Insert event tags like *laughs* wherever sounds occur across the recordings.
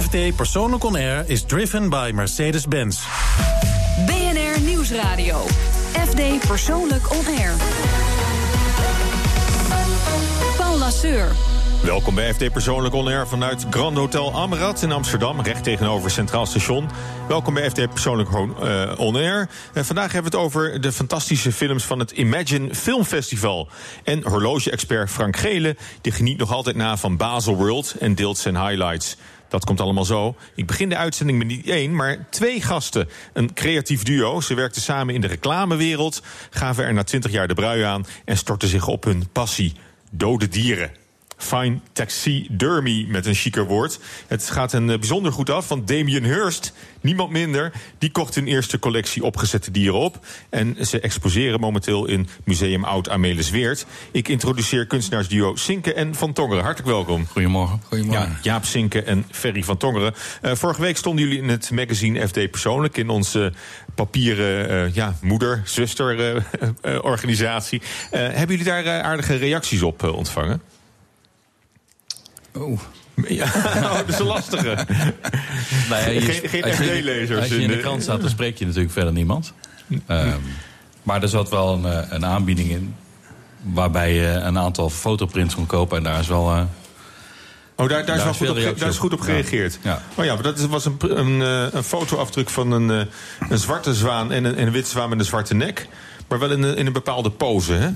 FD Persoonlijk On Air is driven by Mercedes-Benz. BNR Nieuwsradio. FD Persoonlijk On Air. Paul Lasseur. Welkom bij FD Persoonlijk On Air vanuit Grand Hotel Amrad in Amsterdam, recht tegenover Centraal Station. Welkom bij FD Persoonlijk uh, On Air. En vandaag hebben we het over de fantastische films van het Imagine Film Festival. En horloge-expert Frank Gele, die geniet nog altijd na van Basel World en deelt zijn highlights. Dat komt allemaal zo. Ik begin de uitzending met niet één, maar twee gasten. Een creatief duo. Ze werkten samen in de reclamewereld, gaven er na twintig jaar de brui aan en stortten zich op hun passie: dode dieren. Fine Taxidermy met een chiquer woord. Het gaat een eh, bijzonder goed af, want Damien Hirst, niemand minder, die kocht hun eerste collectie opgezette dieren op. En ze exposeren momenteel in Museum Oud Amelisweert. Ik introduceer kunstenaarsduo Sinke en Van Tongeren. Hartelijk welkom. Goedemorgen. Goedemorgen. Ja, Jaap Sinke en Ferry van Tongeren. Uh, vorige week stonden jullie in het magazine FD Persoonlijk in onze papieren uh, ja, moeder, zuster uh, *laughs* organisatie. hebben jullie daar aardige reacties op ontvangen? Oh. Ja, *laughs* oh, dat is een lastige. Nou ja, geen geen FD-lezers. Als je in de krant staat, dan spreek je natuurlijk verder niemand. Um, maar er zat wel een, eh, een, aanbieding in... waarbij je een aantal fotoprints kon kopen. En daar is wel... Uh, Oh, daar, daar, is, wel goed op, daar is goed op gereageerd. Ja. Oh ja, maar dat was een, een, eh, een fotoafdruk van een, een zwarte zwaan en een, een wit zwaan met een zwarte nek. Maar wel in een, in een bepaalde pose, hè?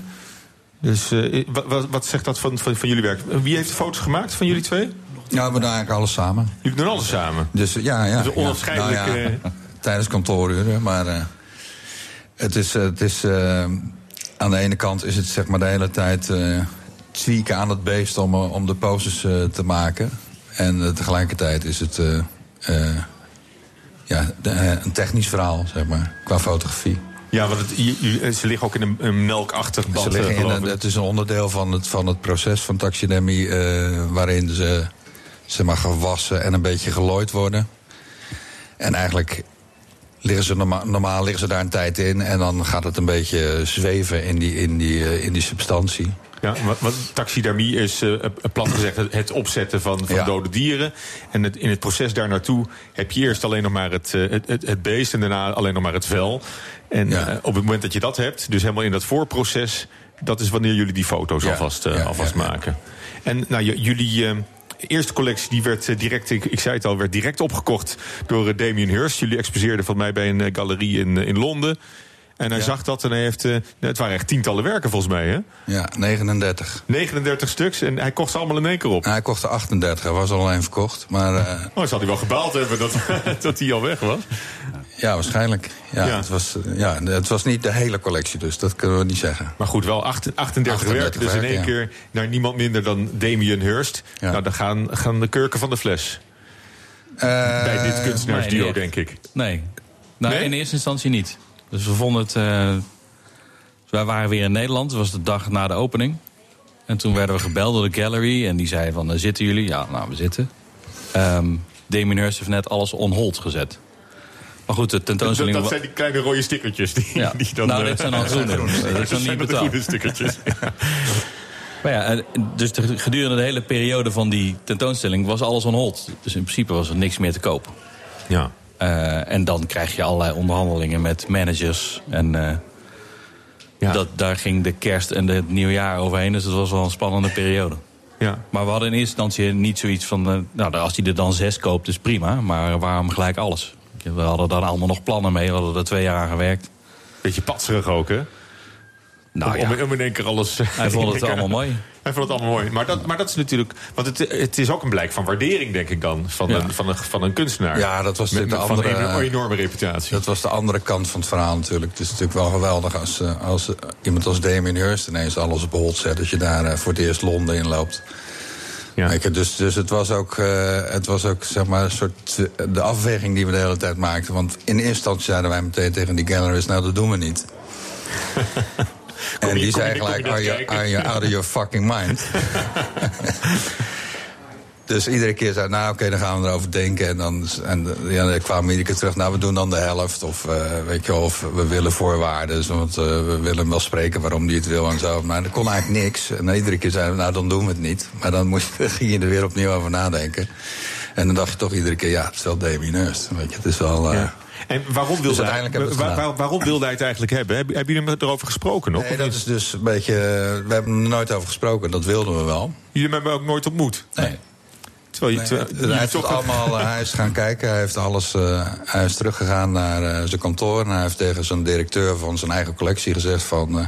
Dus uh, wat, wat, zegt dat van, van, van, jullie werk? Wie heeft de foto's gemaakt van jullie twee? Ja, we doen eigenlijk alles samen. Jullie doen alles samen? Dus ja, ja. Dus onafscheidelijk... Ja, nou ja, *laughs* tijdens kantooruren, maar... Uh, het is... Het is uh, aan de ene kant is het zeg maar de hele tijd... tweaken aan het beest om, om de poses te maken. En tegelijkertijd is het... ja, een technisch verhaal, zeg maar, qua fotografie. Ja, want het, ze liggen ook in een, melkachtig bad. Ze liggen in het is een onderdeel van het, van het proces van taxidermie... Uh, waarin ze zeg maar, gewassen en een beetje gelooid worden. En eigenlijk liggen ze normaal, normaal liggen ze daar een tijd in... en dan gaat het een beetje zweven in die, in die, uh, in die substantie. Ja, wat, taxidermie is, uh, plat gezegd, het opzetten van, van dode dieren. En het, in het proces daar naartoe heb je eerst alleen nog maar het, het, het, beest... en daarna alleen nog maar het vel. En uh, op het moment dat je dat hebt, dus helemaal in dat voorproces... dat is wanneer jullie die foto's alvast, uh, alvast maken. En nou, jullie... Eerste collectie die werd direct, ik, ik, zei het al, werd direct opgekocht door Damien Hirst. Jullie exposeerden van mij bij een galerie in, in Londen. En hij zag dat en hij heeft... Uh, het waren echt tientallen werken volgens mij, hè? Ja, 39. 39 stuks en hij kocht ze allemaal in één keer op. hij kocht er 38, hij was al alleen verkocht. Maar, uh... Oh, zal hij wel gebaald hebben dat, *laughs* dat hij al weg was? Ja, waarschijnlijk. Ja, ja. Het, was, ja, het was niet de hele collectie, dus dat kunnen we niet zeggen. Maar goed, wel 38, werken. Dus in één keer naar niemand minder dan Damien Hirst. Nou, dan gaan, gaan de kurken van de fles. Uh, Bij dit kunstenaarsduo, nee, denk ik. Nee. Nou, nee? in eerste instantie niet. Dus we vonden het... Uh, wij waren weer in Nederland. Het was de dag na de opening. En toen werden we gebeld door de gallery. En die zei van, zitten jullie? Ja, nou, we zitten. Um, Damien Hirst heeft net alles on hold gezet. Maar goed, de tentoonstelling... Dat, dat zijn die kleine rode stickertjes die, ja. die dan... Nou, dit zijn al groene. *laughs* Dat zijn niet betaald. groene stickertjes. *laughs* Maar ja, dus de, gedurende de hele periode van die tentoonstelling was alles on hold. Dus in principe was er niks meer te koop. Ja. Uh, en dan krijg je allerlei onderhandelingen met managers. En uh, ja. dat, daar ging de kerst en het nieuwjaar overheen. Dus het was wel een spannende periode. Ja. Maar we hadden in eerste instantie niet zoiets van... Uh, nou, als hij er dan zes koopt, is prima. Maar waarom gelijk alles? We hadden daar allemaal nog plannen mee. We hadden er twee jaar aan gewerkt. Beetje patserig ook, hè? Nou, om, ja. om, in één keer alles... Hij *laughs* vond het allemaal mooi. Hij vond het allemaal mooi. Maar dat, maar dat is natuurlijk... Want het, het is ook een blijk van waardering, denk ik dan... van, een, van, een, van een kunstenaar. Ja, dat was met, de andere... een enorme reputatie. Dat was de andere kant van het verhaal natuurlijk. Het is natuurlijk wel geweldig als, eh, als iemand als Damien Hirst... ineens alles op hold zet als je daar uh, voor het eerst Londen in loopt. Ja. dus, dus het was ook, uh, het was ook zeg maar, een soort de afweging die we de hele tijd maakten. Want in eerste instantie zeiden wij meteen tegen die galleries... nou, dat doen we niet. *laughs* en die zei gelijk, are you, are you out of your fucking mind? *laughs* dus iedere keer zei nou oké, okay, dan gaan we erover denken. En dan, en, ja, dan kwamen iedere keer terug, nou, we doen dan de helft. Of, uh, weet je, of we willen voorwaarden. Want uh, we willen wel spreken waarom die het wil en zo. Maar er kon eigenlijk niks. En iedere keer zeiden we, nou, dan doen we het niet. Maar dan moest, *laughs* ging je er weer opnieuw over nadenken. En dan dacht je toch iedere keer, ja, het is wel Damien. Weet je, het is wel... Uh, En waarom wilde, dus hij, waar, waarom wilde hij het eigenlijk hebben? Hebben, hebben jullie erover gesproken nog? Nee, dat is dus een beetje... We hebben er nooit over gesproken, dat wilden we wel. Jullie hebben hem ook nooit ontmoet? Nee. Terwijl je, nee, hij, heeft toch allemaal, hij is gaan kijken, hij, heeft alles, uh, hij is teruggegaan naar uh, zijn kantoor... en hij heeft tegen zijn directeur van zijn eigen collectie gezegd van... Uh,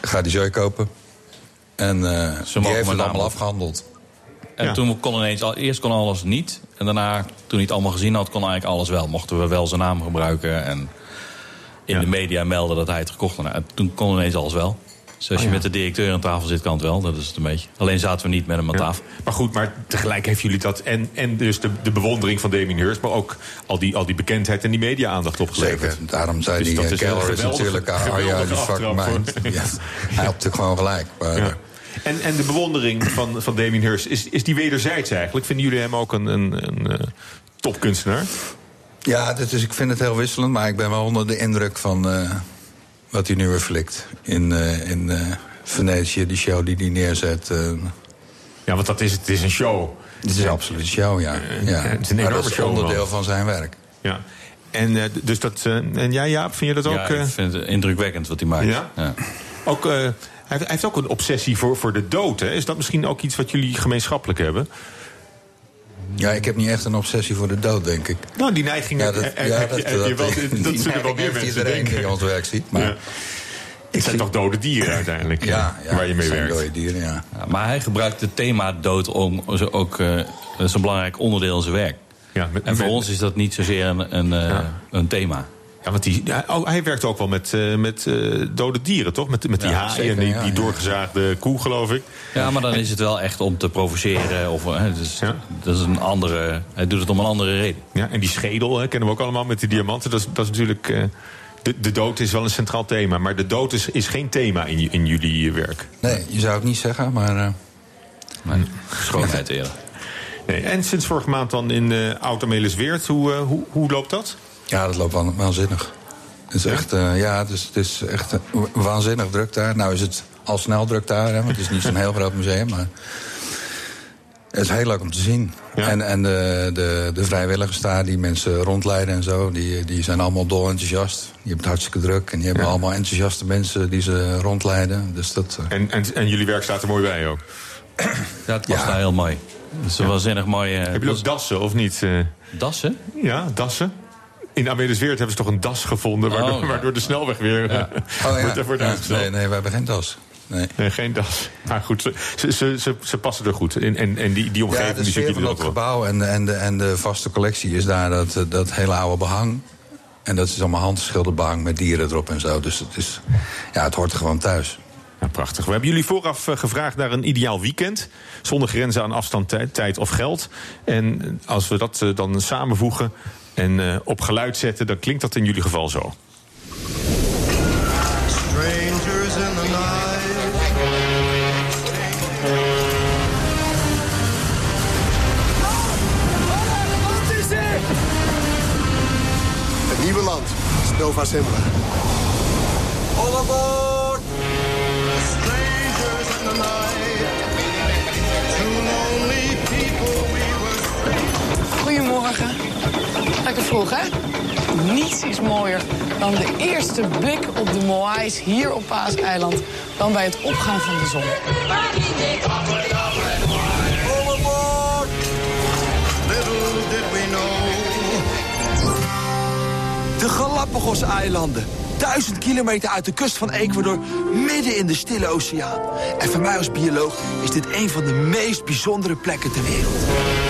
ga die zooi kopen. En die heeft het allemaal afgehandeld. En ja. toen kon ineens, eerst kon alles niet. En daarna, toen hij het allemaal gezien had, kon eigenlijk alles wel. Mochten we wel zijn naam gebruiken en in de media melden dat hij het gekocht had. En toen kon ineens alles wel. Dus als je oh met de directeur aan tafel zit, kan het wel. Dat is het een beetje. Alleen zaten we niet met hem aan tafel. Maar goed, maar tegelijk heeft jullie dat... en, en dus de, de bewondering van Damien Hirst... maar ook al die, al die bekendheid en die media-aandacht opgeleverd. Zeker, daarom zei dus die Keller is natuurlijk... Ah, ja, die fuck mind. Ja, hij had natuurlijk gewoon gelijk. Maar, ja. En, en de bewondering van, van Damien Hirst, is, is die wederzijds eigenlijk? Vinden jullie hem ook een, een, een uh, topkunstenaar? Ja, dat is, ik vind het heel wisselend, maar ik ben wel onder de indruk van uh, wat hij nu weer flikt. In, uh, in Venetië, die show die hij neerzet. ja, want dat is, het is een show. Het is absoluut een show, ja. ja. Het is een maar dat is onderdeel van zijn werk. Ja. En, dus dat, en jij, Jaap, vind je dat ook? Ja, ik vind het indrukwekkend wat hij maakt. Ja? ja. Ook hij heeft ook een obsessie voor, voor de dood. Hè? Is dat misschien ook iets wat jullie gemeenschappelijk hebben? Ja, ik heb niet echt een obsessie voor de dood, denk ik. Nou, die neiging ja, dat, ja, dat, dat, dat, *laughs* dat zullen wel meer mensen denken. die ons werk ziet. Maar ja. Het zijn toch dode dieren uiteindelijk, ja, ja, waar je mee werkt. Dode dieren, ja. ja. Maar hij gebruikt het thema dood om, ook uh, dat is een belangrijk onderdeel in zijn werk. Ja, met, en voor met, ons is dat niet zozeer een, een, uh, een thema. Ja, want die, oh, hij werkt ook wel met, uh, met uh, dode dieren, toch? Met, met die ja, haaien en die, ja, die doorgezaagde koe, geloof ik. Ja, maar dan is het wel echt om te provoceren. Of, hè, dus, Dat is een andere... Hij doet het om een andere reden. Ja, en die schedel hè, kennen we ook allemaal met die diamanten. Dat is, dat is natuurlijk... Uh, de, de dood is wel een centraal thema. Maar de dood is, is geen thema in, in jullie werk. Nee, je zou het niet zeggen, maar... maar schoonheid eerder. Nee, en sinds vorige maand dan in uh, Oud-Amelisweert. Hoe, hoe, hoe loopt dat? Ja, dat loopt waanzinnig. Het is echt, uh, ja, het is, het is echt waanzinnig druk daar. Nou is het al snel druk daar, hè, want het is niet zo'n heel groot museum. Maar het is heel leuk om te zien. Ja. En, en de, de, de vrijwilligers daar, die mensen rondleiden en zo... die, die zijn allemaal dol enthousiast. Die hebben het hartstikke druk. En die hebben ja. allemaal enthousiaste mensen die ze rondleiden. Dus dat, uh... en, en, en jullie werk staat er mooi bij ook? Ja, het daar heel mooi. Het is ja. waanzinnig mooi. Uh, Heb je ook dassen, of niet? Dassen? Ja, dassen in Amelisweert hebben ze toch een das gevonden... waardoor, oh, waardoor de snelweg weer ja. oh, *laughs* ja. wordt, wordt ja. Nee, nee, we hebben geen das. Nee. nee. geen das. Maar goed, ze, ze, ze, ze passen er goed. En, en, en die, die omgeving... Ja, de sfeer van het gebouw en, en, de, en de vaste collectie is daar dat, dat hele oude behang. En dat is allemaal handgeschilderd behang met dieren erop en zo. Dus het, is, ja, het hoort er gewoon thuis. Prachtig. We hebben jullie vooraf uh, gevraagd naar een ideaal weekend. Zonder grenzen aan afstand, tijd of geld. En als we dat uh, dan samenvoegen, en op geluid zetten, dan klinkt dat in jullie geval zo. Strangers in the night. Wat is? Het nieuwe land, Nova Zembla. All Goedemorgen. Lekker vroeg, hè? Niets is mooier dan de eerste blik op de Moais hier op Paaseiland... dan bij het opgaan van de zon. De Galapagos-eilanden. Duizend kilometer uit de kust van Ecuador, midden in de stille oceaan. En voor mij als bioloog is dit een van de meest bijzondere plekken ter wereld.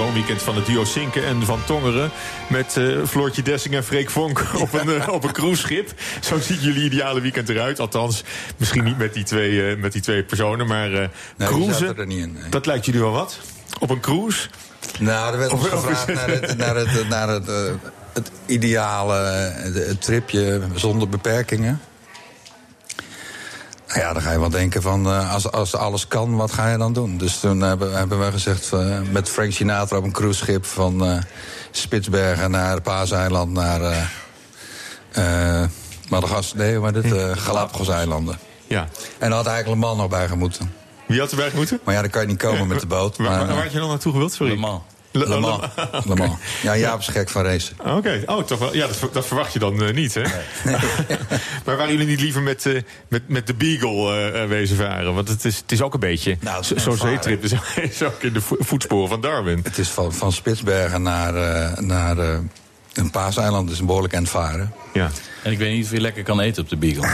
Droomweekend van het duo Sinken en Van Tongeren. Met uh, Floortje Dessing en Freek Vonk op een, uh, op een cruiseschip. Zo ziet jullie ideale weekend eruit. Althans, misschien niet met die twee, uh, met die twee personen, maar uh, nee, cruisen. Er niet in, nee. Dat lijkt jullie wel wat? Op een cruise? Nou, er werd ons gevraagd naar het, naar het, naar het, het ideale het tripje zonder beperkingen. Nou ja, dan ga je wel denken van, uh, als, als alles kan, wat ga je dan doen? Dus toen hebben, hebben we gezegd, uh, met Frank Sinatra op een cruiseschip... van uh, Spitsbergen naar Paaseiland naar Madagaskar... nee, maar dit, Galapagos-eilanden. Ja. En daar had eigenlijk een man nog bij gemoeten. Wie had erbij moeten? Maar ja, dan kan je niet komen met de boot. Maar, waar, waar had je dan naartoe gewild? Sorry. Le Mans. Le, Le Mans. Le Mans. Ja, Jaap is gek van racen. Oké, okay. oh, toch wel. Ja, dat, dat verwacht je dan uh, niet, hè? Nee. *laughs* maar waren jullie niet liever met, uh, met, met de Beagle uh, wezen varen? Want het is, het is ook een beetje. Nou, Zo'n zeetrip is, *laughs* is ook in de voetsporen van Darwin. Het is van, van Spitsbergen naar, naar een paaseiland, is een behoorlijk eind varen. Ja. En ik weet niet of je lekker kan eten op de Beagle.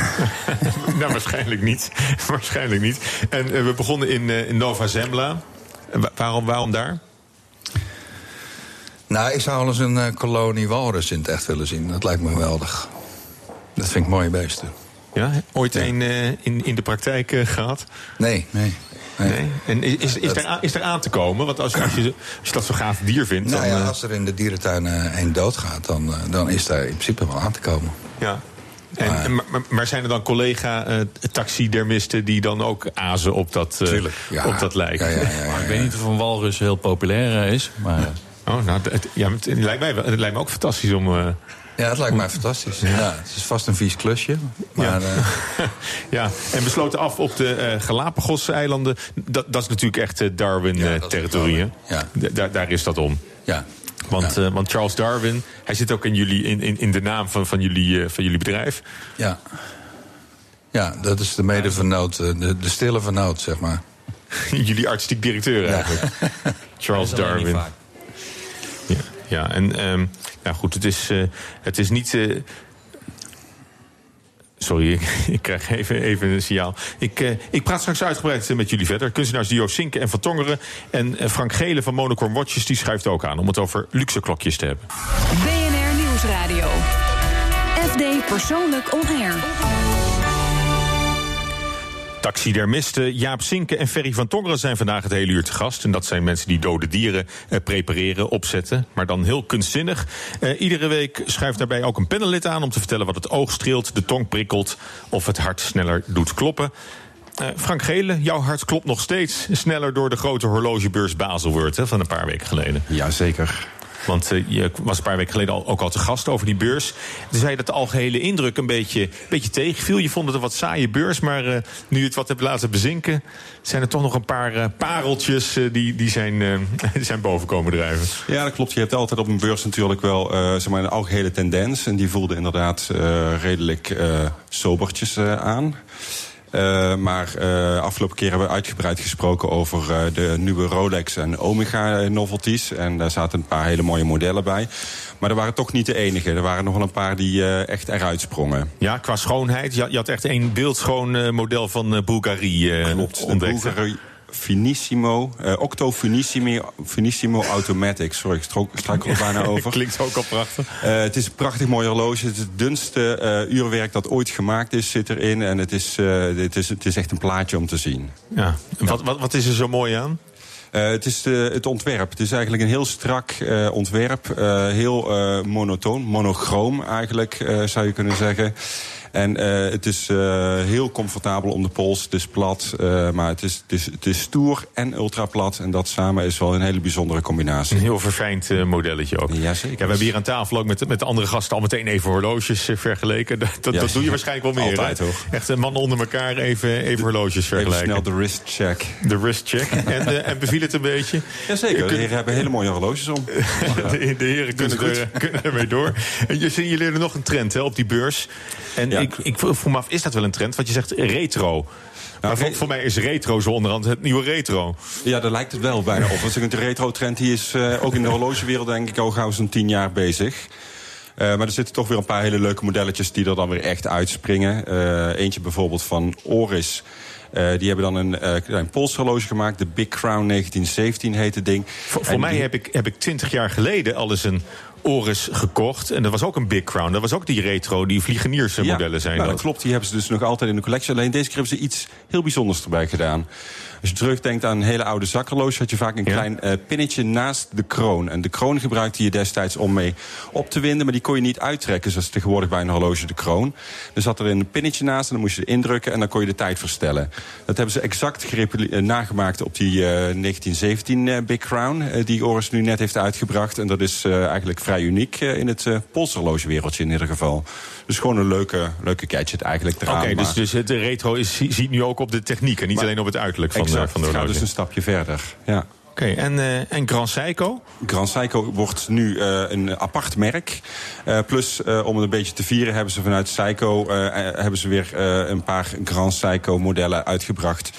*laughs* nou, waarschijnlijk niet. waarschijnlijk niet. En we begonnen in, in Nova Zembla. waarom, waarom daar? Nou, ik zou wel eens een uh, kolonie walrus in het echt willen zien. Dat lijkt me geweldig. Dat vind ik mooie beesten. Ja, ooit ja. een uh, in, in de praktijk uh, gehad? Nee, nee. Nee. nee. En is, is, is, er, is er aan te komen? Want als, als, je, als je dat zo gaaf dier vindt... Nou dan, ja, als er in de dierentuin een doodgaat... Dan, dan is daar in principe wel aan te komen. Ja. En, maar, maar, zijn er dan collega-taxidermisten die dan ook azen op dat, Tuurlijk, ja. op dat lijk? Ja, ja, ik weet niet of een walrus heel populair is, maar... Oh, nou, het, ja, het, lijkt mij, het lijkt me ook fantastisch om... Uh, ja, het lijkt mij fantastisch. Ja. ja. het is vast een vies klusje. Maar, ja. Uh... *laughs* ja, en besloten af op de uh, Galapagos-eilanden. Dat, dat is natuurlijk echt Darwin-territorie. Ja, daar, daar is dat om. Ja. Want, ja. want Charles Darwin, hij zit ook in, jullie, in, in, in de naam van, van, jullie, van jullie bedrijf. Ja. Ja, dat is de medevernoot, de, de stille vernoot, zeg maar. *laughs* jullie artistiek directeur eigenlijk. *laughs* Charles Darwin. Ja, en um, ja, goed, het is, uh, het is niet. Uh, Sorry, *laughs* ik, krijg even, even een signaal. Ik, uh, ik praat straks uitgebreid met jullie verder. Kunstenaars Dio Sinke en Van Tongeren. En Frank Gele van Monocorn Watches die schrijft ook aan om het over luxe klokjes te hebben. BNR Nieuwsradio. FD Persoonlijk On Air. Taxidermisten Jaap Sinke en Ferry van Tongeren zijn vandaag het hele uur te gast. En dat zijn mensen die dode dieren eh, prepareren, opzetten. Maar dan heel kunstzinnig. Uh, iedere week schuift daarbij ook een panellid aan om te vertellen wat het oog streelt, de tong prikkelt of het hart sneller doet kloppen. Uh, Frank Gele, jouw hart klopt nog steeds sneller door de grote horlogebeurs Baselworth hè, van een paar weken geleden. Jazeker. Want uh, je was een paar weken geleden al, ook al te gast over die beurs. Toen zei je dat de algehele indruk een beetje, beetje tegenviel. Je vond het een wat saaie beurs, maar uh, nu je het wat hebt laten bezinken... zijn er toch nog een paar uh, pareltjes die, die, zijn, *laughs* zijn boven komen drijven. Ja, dat klopt. Je hebt altijd op een beurs natuurlijk wel zeg maar een algehele tendens. En die voelde inderdaad redelijk sobertjes aan. Uh, maar uh, afgelopen keer hebben we uitgebreid gesproken over uh, de nieuwe Rolex en Omega novelties. En daar zaten een paar hele mooie modellen bij. Maar er waren toch niet de enige. Er waren nog wel een paar die echt eruit sprongen. Ja, qua schoonheid. Je, had echt een beeldschoon model van Bulgari Klopt, ontdekt. Bulgari Finissimo, uh, Octo Finissimo, Finissimo Automatic. Sorry, ik struikel er bijna *laughs* over. Klinkt ook al prachtig. Uh, het is een prachtig mooi horloge. Het, het dunste uh, uurwerk dat ooit gemaakt is, zit erin. En het is, het, is, het is echt een plaatje om te zien. Ja. Wat, wat, wat is er zo mooi aan? Uh, het is de, het ontwerp. Het is eigenlijk een heel strak uh, ontwerp. Uh, heel monotoon, monochroom eigenlijk, zou je kunnen zeggen. En uh, het is uh, heel comfortabel om de pols. Het is plat, uh, maar het is, het, is, het is stoer en ultra plat. En dat samen is wel een hele bijzondere combinatie. Een heel verfijnd modelletje ook. Ja, we hebben hier aan tafel ook met, met de andere gasten al meteen even horloges vergeleken. *laughs* Dat, dat, ja, dat doe je waarschijnlijk wel meer. Altijd, hoor. Echt een mannen onder elkaar even, even horloges vergelijken. Even snel de wrist check. De wrist check. *laughs* en, en beviel het een beetje? Jazeker, de heren hebben hele mooie horloges om. *laughs* de, de, heren kunnen, er, kunnen ermee door. En je signaleerde nog een trend hè, op die beurs. En ja. Ik, ik me af, is dat wel een trend? Want je zegt retro. Nou, voor, voor, mij is retro zo onderhand het nieuwe retro. Ja, daar lijkt het wel bijna op. Want de retro-trend die is uh, ook in de horlogewereld denk ik al gauw zo'n tien jaar bezig. Uh, maar er zitten toch weer een paar hele leuke modelletjes die er dan weer echt uitspringen. Uh, eentje bijvoorbeeld van Oris. Uh, die hebben dan een, uh, polshorloge gemaakt. De Big Crown 1917 heet het ding. Voor, voor mij die... heb ik, heb ik twintig jaar geleden al eens een Oris gekocht. En dat was ook een Big Crown. Dat was ook die retro, die vliegeniersmodellen zijn nou, dat. klopt. Die hebben ze dus nog altijd in de collectie. Alleen deze keer hebben ze iets heel bijzonders erbij gedaan. Als je terugdenkt aan een hele oude zakhorloge... had je vaak een klein eh, pinnetje naast de kroon. En de kroon gebruikte je destijds om mee op te winden... maar die kon je niet uittrekken, zoals tegenwoordig bij een horloge de kroon. Er zat er een pinnetje naast en dan moest je indrukken... en dan kon je de tijd verstellen. Dat hebben ze exact eh, nagemaakt op die eh, 1917 eh, Big Crown... die Oris nu net heeft uitgebracht. En dat is eigenlijk vrij uniek eh, in het eh polshorlogewereldje in ieder geval. Dus gewoon een leuke, leuke gadget eigenlijk Oké, eraan. dus, maar- dus het retro is, ziet nu ook op de techniek... en niet Maar- alleen op het uiterlijk van, Exact, van de het gaat horloge. dus een stapje verder. Ja. Oké, en, eh, en Grand Seiko? Grand Seiko wordt nu een apart merk. Plus, om het een beetje te vieren, hebben ze vanuit Seiko hebben ze weer een paar Grand Seiko modellen uitgebracht.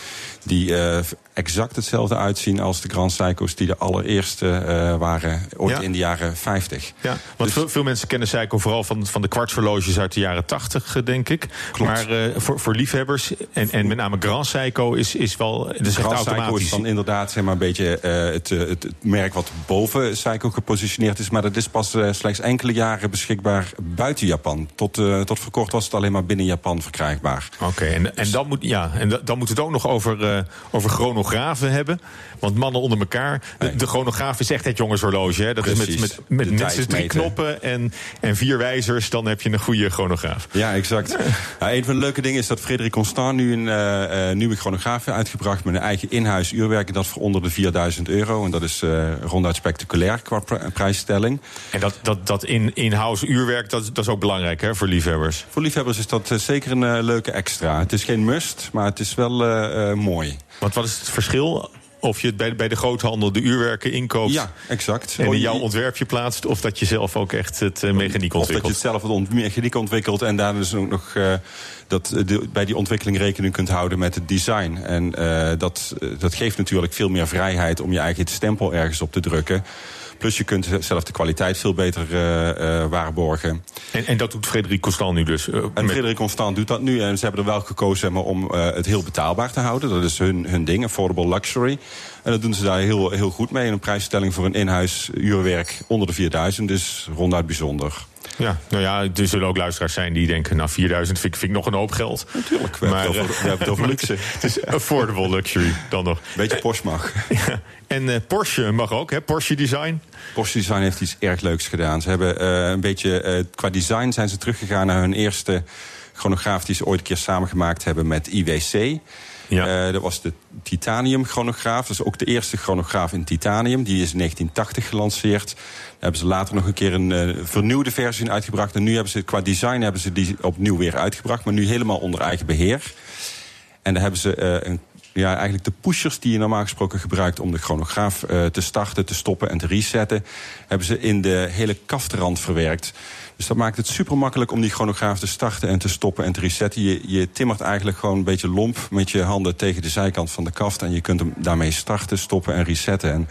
Die eh, exact hetzelfde uitzien als de Grand Seiko's die de allereerste eh, waren ooit Ja. in de jaren 50. Ja, Dus- want veel, veel mensen kennen Seiko vooral van, van de kwartshorloges uit de jaren 80, eh, denk ik. Klopt. Maar voor, voor liefhebbers, en, en met name Grand Seiko is, is wel... Echt Grand Seiko is dan inderdaad zeg maar, een beetje het, het, het merk wat boven Seiko gepositioneerd is. Maar dat is pas slechts enkele jaren beschikbaar buiten Japan. Tot, tot voor kort was het alleen maar binnen Japan verkrijgbaar. Oké, en, en, dan, moet, ja, en da- dan moeten we het ook nog over, over chronografen hebben. Want mannen onder elkaar. De, de chronograaf is echt het jongenshorloge. Hè? Dat is met, met, met minstens drie knoppen en, en vier wijzers. Dan heb je een goede chronograaf. Ja, exact. Ja, een van de leuke dingen is dat Frederik Constant nu een eh, eh, nieuwe chronograaf heeft uitgebracht... met een eigen in-huis uurwerk. En dat voor onder de 4000 euro. En dat is eh, ronduit spectaculair qua pr- prijsstelling. En dat, dat, dat in- in-house uurwerk, dat, dat is ook belangrijk hè, voor liefhebbers. Voor liefhebbers is dat zeker een leuke extra. Het is geen must, maar het is wel mooi. Want wat is het verschil of je het bij, bij de groothandel de uurwerken inkoopt... Ja, exact. en in jouw ontwerpje plaatst... of dat je zelf ook echt het eh, mechaniek Of dat je ontwikkelt? het zelf het mechaniek ontwikkelt en daar dus ook nog eh, dat, de, bij die ontwikkeling rekening kunt houden met het design. En eh, dat, dat geeft natuurlijk veel meer vrijheid om je eigen stempel ergens op te drukken. Plus je kunt zelf de kwaliteit veel beter eh, eh, waarborgen. En, en dat doet Frederik Constant nu dus. eh, En met- Frederik Constant doet dat nu. En ze hebben er wel gekozen zeg maar, om het heel betaalbaar te houden. Dat is hun, hun ding, affordable luxury. En dat doen ze daar heel, heel goed mee. Een prijsstelling voor een in-huis uurwerk onder de 4000 is ronduit bijzonder. Ja, nou ja, er zullen ook luisteraars zijn die denken... nou, 4000 vind ik, vind ik nog een hoop geld. Natuurlijk, we, hebben, het over, we hebben het over *laughs* luxe. het is affordable luxury dan nog. Beetje Porsche mag. *laughs* Ja. En eh, Porsche mag ook, hè? Porsche Design. Porsche Design heeft iets erg leuks gedaan. Ze hebben eh, een beetje, eh, qua design zijn ze teruggegaan naar hun eerste chronograaf... die ze ooit een keer samengemaakt hebben met IWC. Ja. Eh, dat was de titanium chronograaf. Dat is ook de eerste chronograaf in titanium. Die is in 1980 gelanceerd. Daar hebben ze later nog een keer een eh, vernieuwde versie uitgebracht. En nu hebben ze qua design hebben ze die opnieuw weer uitgebracht. Maar nu helemaal onder eigen beheer. En daar hebben ze eh, een, ja, eigenlijk de pushers die je normaal gesproken gebruikt om de chronograaf te starten, te stoppen en te resetten, hebben ze in de hele kaftrand verwerkt. Dus dat maakt het super makkelijk om die chronograaf te starten en te stoppen en te resetten. Je, je timmert eigenlijk gewoon een beetje lomp met je handen tegen de zijkant van de kaft. En je kunt hem daarmee starten, stoppen en resetten. En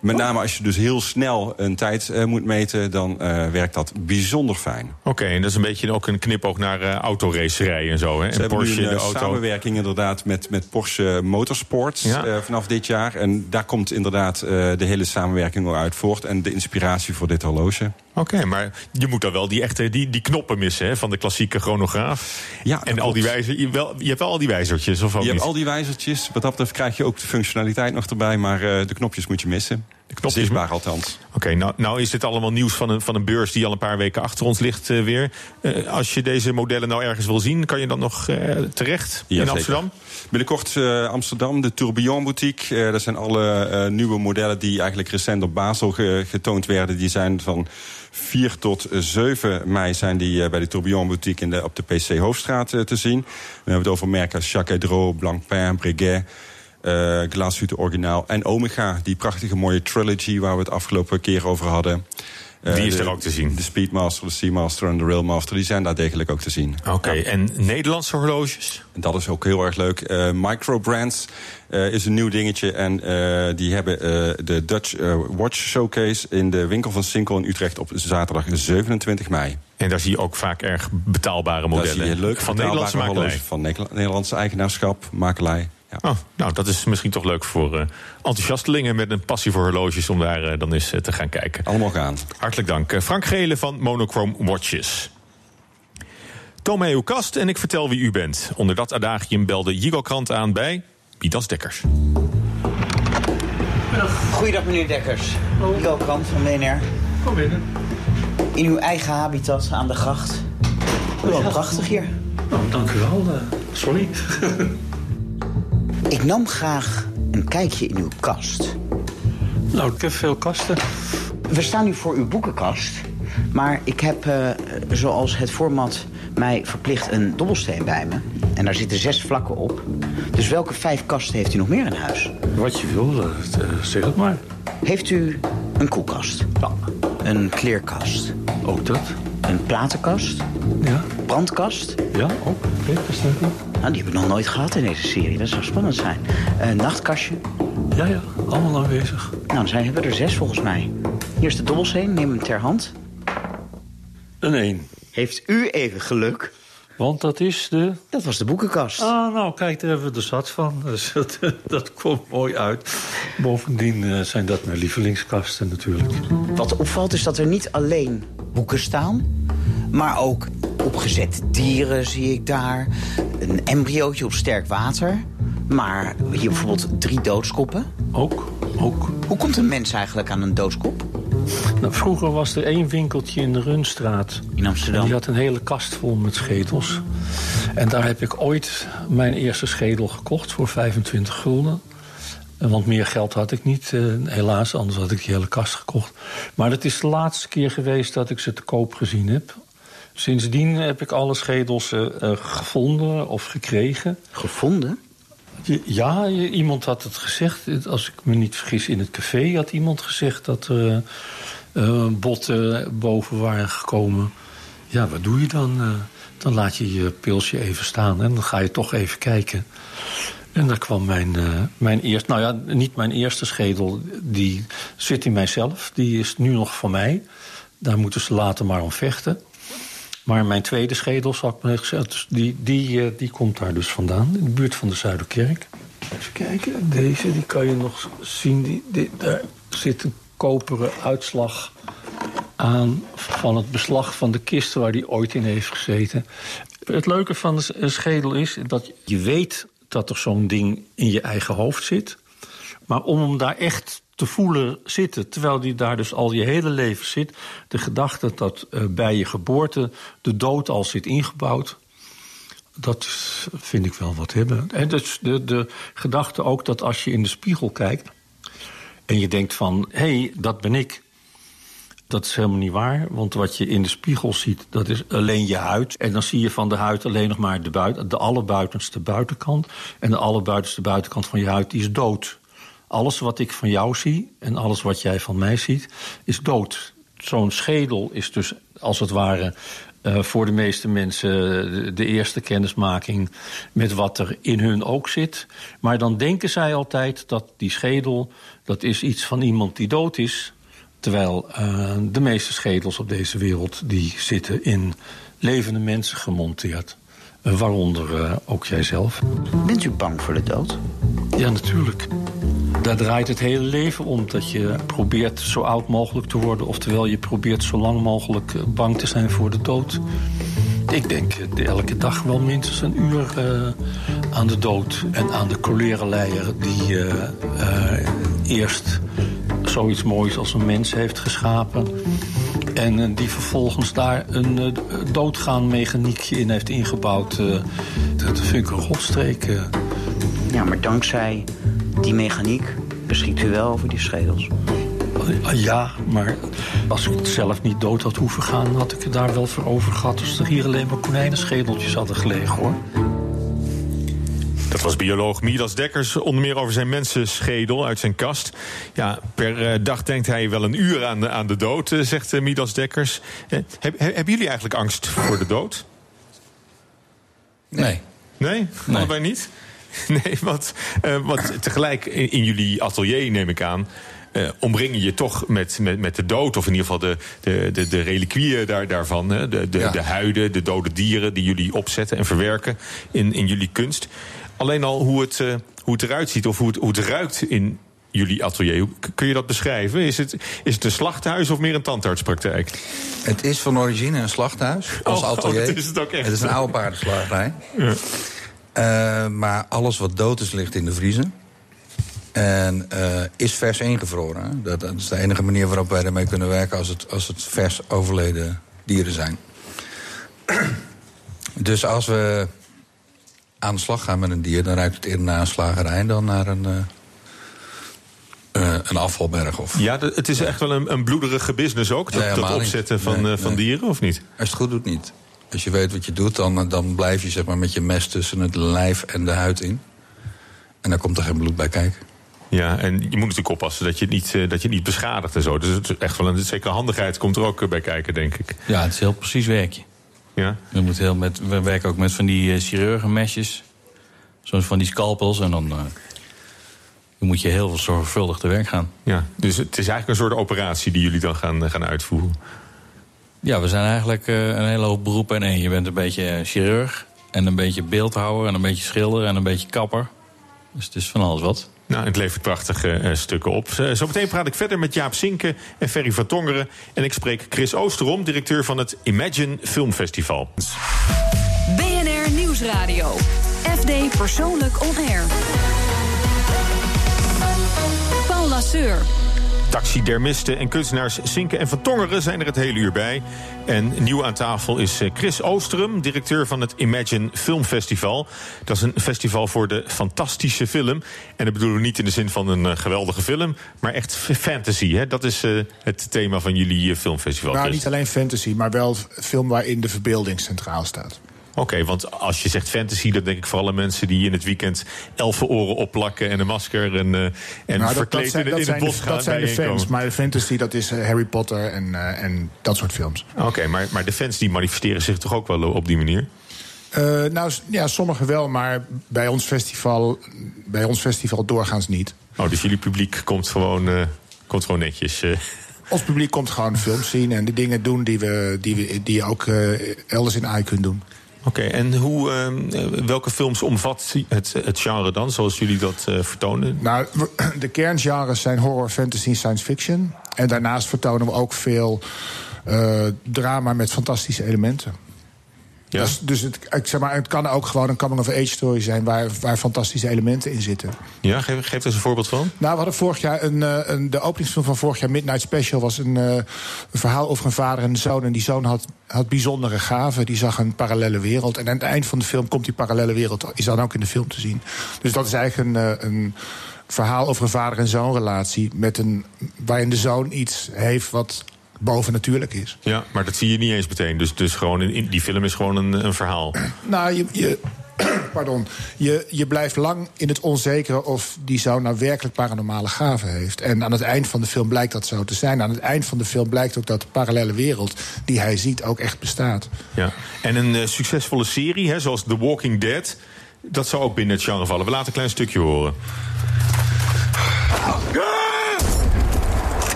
met name als je dus heel snel een tijd eh, moet meten, dan eh, werkt dat bijzonder fijn. Oké, en dat is een beetje ook een knipoog naar eh autoracerijen en zo, hè? Ze En hebben Porsche, nu een de auto. samenwerking inderdaad met, met Porsche Motorsports Ja. vanaf dit jaar. En daar komt inderdaad de hele samenwerking wel uit voort. En de inspiratie voor dit horloge. Oké, maar je moet dan wel die echte die, die knoppen missen hè, van de klassieke chronograaf. Ja, en al die wijzer, je, wel, je hebt wel al die wijzertjes, of ook Je niet? hebt al die wijzertjes. Wat dat betreft krijg je ook de functionaliteit nog erbij. Maar eh, de knopjes moet je missen. De knopjes Zichtbaar althans. Oké, nou, nou is dit allemaal nieuws van een, van een beurs die al een paar weken achter ons ligt eh, weer. Eh, als je deze modellen nou ergens wil zien, kan je dan nog eh, terecht in. Amsterdam? Binnenkort Amsterdam, de Tourbillon Boutique. Dat zijn alle nieuwe modellen die eigenlijk recent op Basel ge- getoond werden. Die zijn van 4 tot 7 mei zijn die bij de Tourbillon Boutique in de, op de PC Hoofdstraat te zien. We hebben het over merken als Jacques Hedro, Blancpain, Breguet... eh Glashütte Originaal en Omega. Die prachtige mooie trilogy waar we het afgelopen keer over hadden. Eh, Die is de- er ook te zien. De Speedmaster, de Seamaster en de Railmaster... die zijn daar degelijk ook te zien. Oké, en Nederlandse horloges? En Dat is ook heel erg leuk. Eh Microbrands is een nieuw dingetje. En die hebben de Dutch Watch Showcase in de winkel van Sinkel in Utrecht op zaterdag 27 mei. En daar zie je ook vaak erg betaalbare Daar modellen. zie je leuke van Nederlandse horloges Van Nederla- Nederlandse eigenaarschap, makelij. Ja. Oh, nou, dat is misschien toch leuk voor eh, enthousiastelingen met een passie voor horloges om daar eh, dan eens eh, te gaan kijken. Allemaal gaan. Hartelijk dank. Frank Gele van Monochrome Watches. Toon mij uw kast en ik vertel wie u bent. Onder dat adagium belde Jigo Krant aan bij Pitas Dekkers. Goeiedag meneer Dekkers. Hugo Krant van BNR. Kom binnen. In uw eigen habitat aan de gracht. Wel prachtig hier. Nou, dank u wel. eh, sorry. *laughs* Ik nam graag een kijkje in uw kast. nou, ik heb veel kasten. We staan nu voor uw boekenkast. Maar ik heb, eh, zoals het format mij verplicht, een dobbelsteen bij me. En daar zitten zes vlakken op. Dus welke vijf kasten heeft u nog meer in huis? Wat je wil, eh, zeg het maar. Heeft u een koelkast? Ja. Een kleerkast? Ook dat. Een platenkast? Ja. Brandkast? Ja, ook. Oké, leuk. Nou, die heb ik nog nooit gehad in deze serie. Dat zou spannend zijn. Een nachtkastje? Ja, ja. Allemaal aanwezig. Nou, dan zijn, hebben we er zes volgens mij. Hier is de dobbelsteen, neem hem ter hand. Een één. Heeft u even geluk? Want dat is de... Dat was de boekenkast. Ah, nou, kijk, daar hebben we de zat van. *laughs* Dus dat, dat komt mooi uit. Bovendien eh, zijn dat mijn lievelingskasten natuurlijk. Wat opvalt is dat er niet alleen boeken staan... maar ook opgezette dieren zie ik daar. Een embryootje op sterk water. Maar hier bijvoorbeeld drie doodskoppen. Ook, ook. Hoe komt een mens eigenlijk aan een doodskop? Nou, vroeger was er één winkeltje in de Runstraat. In Amsterdam. En die had een hele kast vol met schedels. En daar heb ik ooit mijn eerste schedel gekocht voor 25 gulden. En Want meer geld had ik niet, eh, helaas, anders had ik die hele kast gekocht. Maar het is de laatste keer geweest dat ik ze te koop gezien heb. Sindsdien heb ik alle schedels eh, eh, gevonden of gekregen. Gevonden? Ja, iemand had het gezegd. Als ik me niet vergis, in het café had iemand gezegd dat er eh, botten boven waren gekomen. Ja, wat doe je dan? Dan laat je je pilsje even staan en dan ga je toch even kijken. En daar kwam mijn, mijn eerste, nou ja, niet mijn eerste schedel, die zit in mijzelf. Die is nu nog van mij. Daar moeten ze later maar om vechten. Maar mijn tweede schedel, zal ik dus die, die, eh, die komt daar dus vandaan, in de buurt van de Zuiderkerk. Even kijken, deze die kan je nog zien. Die, daar zit een koperen uitslag aan van het beslag van de kist waar die ooit in heeft gezeten. Het leuke van een schedel is dat je weet dat er zo'n ding in je eigen hoofd zit. Maar om hem daar echt te voelen zitten, terwijl die daar dus al je hele leven zit... de gedachte dat eh, bij je geboorte de dood al zit ingebouwd... dat vind ik wel wat hebben. En dus de, de gedachte ook dat als je in de spiegel kijkt... en je denkt van, hé, hey, dat ben ik... Dat is helemaal niet waar, want wat je in de spiegel ziet, dat is alleen je huid. En dan zie je van de huid alleen nog maar de, buiten, de allerbuitenste buitenkant. En de allerbuitenste buitenkant van je huid, die is dood. Alles wat ik van jou zie en alles wat jij van mij ziet, is dood. Zo'n schedel is dus als het ware eh, voor de meeste mensen de, eerste kennismaking met wat er in hun ook zit. Maar dan denken zij altijd dat die schedel, dat is iets van iemand die dood is. Terwijl eh, de meeste schedels op deze wereld die zitten in levende mensen gemonteerd. Waaronder eh, ook jijzelf. Bent u bang voor de dood? Ja, natuurlijk. Daar draait het hele leven om. Dat je probeert zo oud mogelijk te worden. Oftewel, je probeert zo lang mogelijk eh, bang te zijn voor de dood. Ik denk elke dag wel minstens een uur eh, aan de dood. En aan de cholerenleier die eerst zoiets moois als een mens heeft geschapen. En eh, die vervolgens daar een eh, doodgaan mechaniekje in heeft ingebouwd. eh, dat vind ik een. Ja, maar dankzij die mechaniek beschikt u wel over die schedels. Ja, maar als ik het zelf niet dood had hoeven gaan... had ik het daar wel voor over gehad... als er hier alleen maar konijnenschedeltjes hadden gelegen, hoor. Dat was bioloog Midas Dekkers, onder meer over zijn mensenschedel uit zijn kast. Ja, per eh, dag denkt hij wel een uur aan de, aan de dood, eh, zegt eh, Midas Dekkers. Heb- heb- hebben jullie eigenlijk angst voor de dood? Nee. Nee? Allebei niet? *laughs* Nee, want, want tegelijk in, in jullie atelier, neem ik aan... eh omring je je toch met, met, met de dood, of in ieder geval de, de, de, de reliquieën daar, daarvan. Hè? De, de, Ja. de huiden, de dode dieren die jullie opzetten en verwerken in, in jullie kunst. Alleen al hoe het, eh, hoe het eruit ziet of hoe het, hoe het ruikt in jullie atelier. Kun je dat beschrijven? Is het, is het een slachthuis of meer een tandartspraktijk? Het is van origine een slachthuis, ons *laughs* Oh, atelier. dat is het ook echt. Het is een oude paardenslagerij. Ja. Eh, maar alles wat dood is, ligt in de vriezer. En eh, is vers ingevroren. dat is de enige manier waarop wij ermee kunnen werken... als het, als het vers overleden dieren zijn. *clears throat* dus als we aan de slag gaan met een dier... dan ruikt het eerder naar een slagerij dan naar een, eh, eh, een afvalberg. Of, Ja, het is echt wel een, een bloederige business ook, dat, Nee, dat opzetten van, Nee, eh, van nee. dieren, of niet? Als je het goed doet, niet. Als je weet wat je doet, dan, dan blijf je zeg maar, met je mes tussen het lijf en de huid in. En dan komt er geen bloed bij kijken. Ja, en je moet natuurlijk oppassen dat je het niet, dat je het niet beschadigt en zo. Dus het is echt wel een zekere handigheid komt er ook bij kijken, denk ik. Ja, het is heel precies werkje. Ja? We, moeten heel met, we werken ook met van die eh, chirurgenmesjes. Zoals van die scalpels. En dan, eh, dan moet je heel veel zorgvuldig te werk gaan. Ja, dus het is eigenlijk een soort operatie die jullie dan gaan, eh, gaan uitvoeren. Ja, we zijn eigenlijk een hele hoop beroepen in één. Je bent een beetje chirurg. En een beetje beeldhouwer. En een beetje schilder. En een beetje kapper. Dus het is van alles wat. Nou, het levert prachtige eh, stukken op. Eh, Zometeen praat ik verder met Jaap Sinke en Ferry van Tongeren. En ik spreek Chris Oosterom, directeur van het Imagine Filmfestival. BNR Nieuwsradio. FD Persoonlijk On Air. Paul Lasseur. Taxidermisten en kunstenaars Sinke en Van Tongeren zijn er het hele uur bij. En nieuw aan tafel is eh, Chris Oosterum, directeur van het Imagine Filmfestival. Dat is een festival voor de fantastische film. En dat bedoelen we niet in de zin van een eh, geweldige film, maar echt fantasy. Hè? Dat is eh, het thema van jullie filmfestival. Nou, Chris. niet alleen fantasy, maar wel film waarin de verbeelding centraal staat. Oké, want als je zegt fantasy, dan denk ik vooral aan mensen die in het weekend elfenoren opplakken en een masker en, eh en Nou, verkleed dat in, het bos de, gaan dat zijn de fans, maar de fantasy dat is eh, Harry Potter en, eh, en dat soort films. Oké, maar, maar de fans die manifesteren zich toch ook wel op die manier? Nou, ja, sommigen wel, maar bij ons festival, bij ons festival doorgaans niet. Oh, dus jullie publiek komt gewoon, komt gewoon netjes. eh. Ons publiek komt gewoon films zien en de dingen doen die, we, die, we, die je ook elders in AI kunt doen. Oké, en hoe, eh, welke films omvat het, het genre dan, zoals jullie dat eh, vertonen? Nou, *clears throat* de kerngenres zijn horror, fantasy en science fiction. En daarnaast vertonen we ook veel eh, drama met fantastische elementen. Ja. Dus, dus het, ik zeg maar, het kan ook gewoon een coming-of-age story zijn... Waar, waar fantastische elementen in zitten. Ja, geef, geef eens een voorbeeld van. Nou, we hadden vorig jaar een, eh, een, de openingsfilm van vorig jaar, Midnight Special, was een, eh, een verhaal over een vader en een zoon. En die zoon had, had bijzondere gaven. Die zag een parallele wereld. En aan het eind van de film komt die parallele wereld, is dan ook in de film te zien. Dus dat is eigenlijk een, eh, een verhaal over een vader en zoonrelatie. Met een, waarin de zoon iets heeft wat bovennatuurlijk is. Ja, maar dat zie je niet eens meteen. Dus, dus gewoon in, die film is gewoon een, een verhaal. *clears throat* Nou, je, je, *clears throat* pardon, je, je blijft lang in het onzekere of die zoon nou werkelijk paranormale gaven heeft. En aan het eind van de film blijkt dat zo te zijn. Aan het eind van de film blijkt ook dat de parallele wereld die hij ziet ook echt bestaat. Ja. En een eh, succesvolle serie, hè, zoals The Walking Dead... dat zou ook binnen het genre vallen. We laten een klein stukje horen.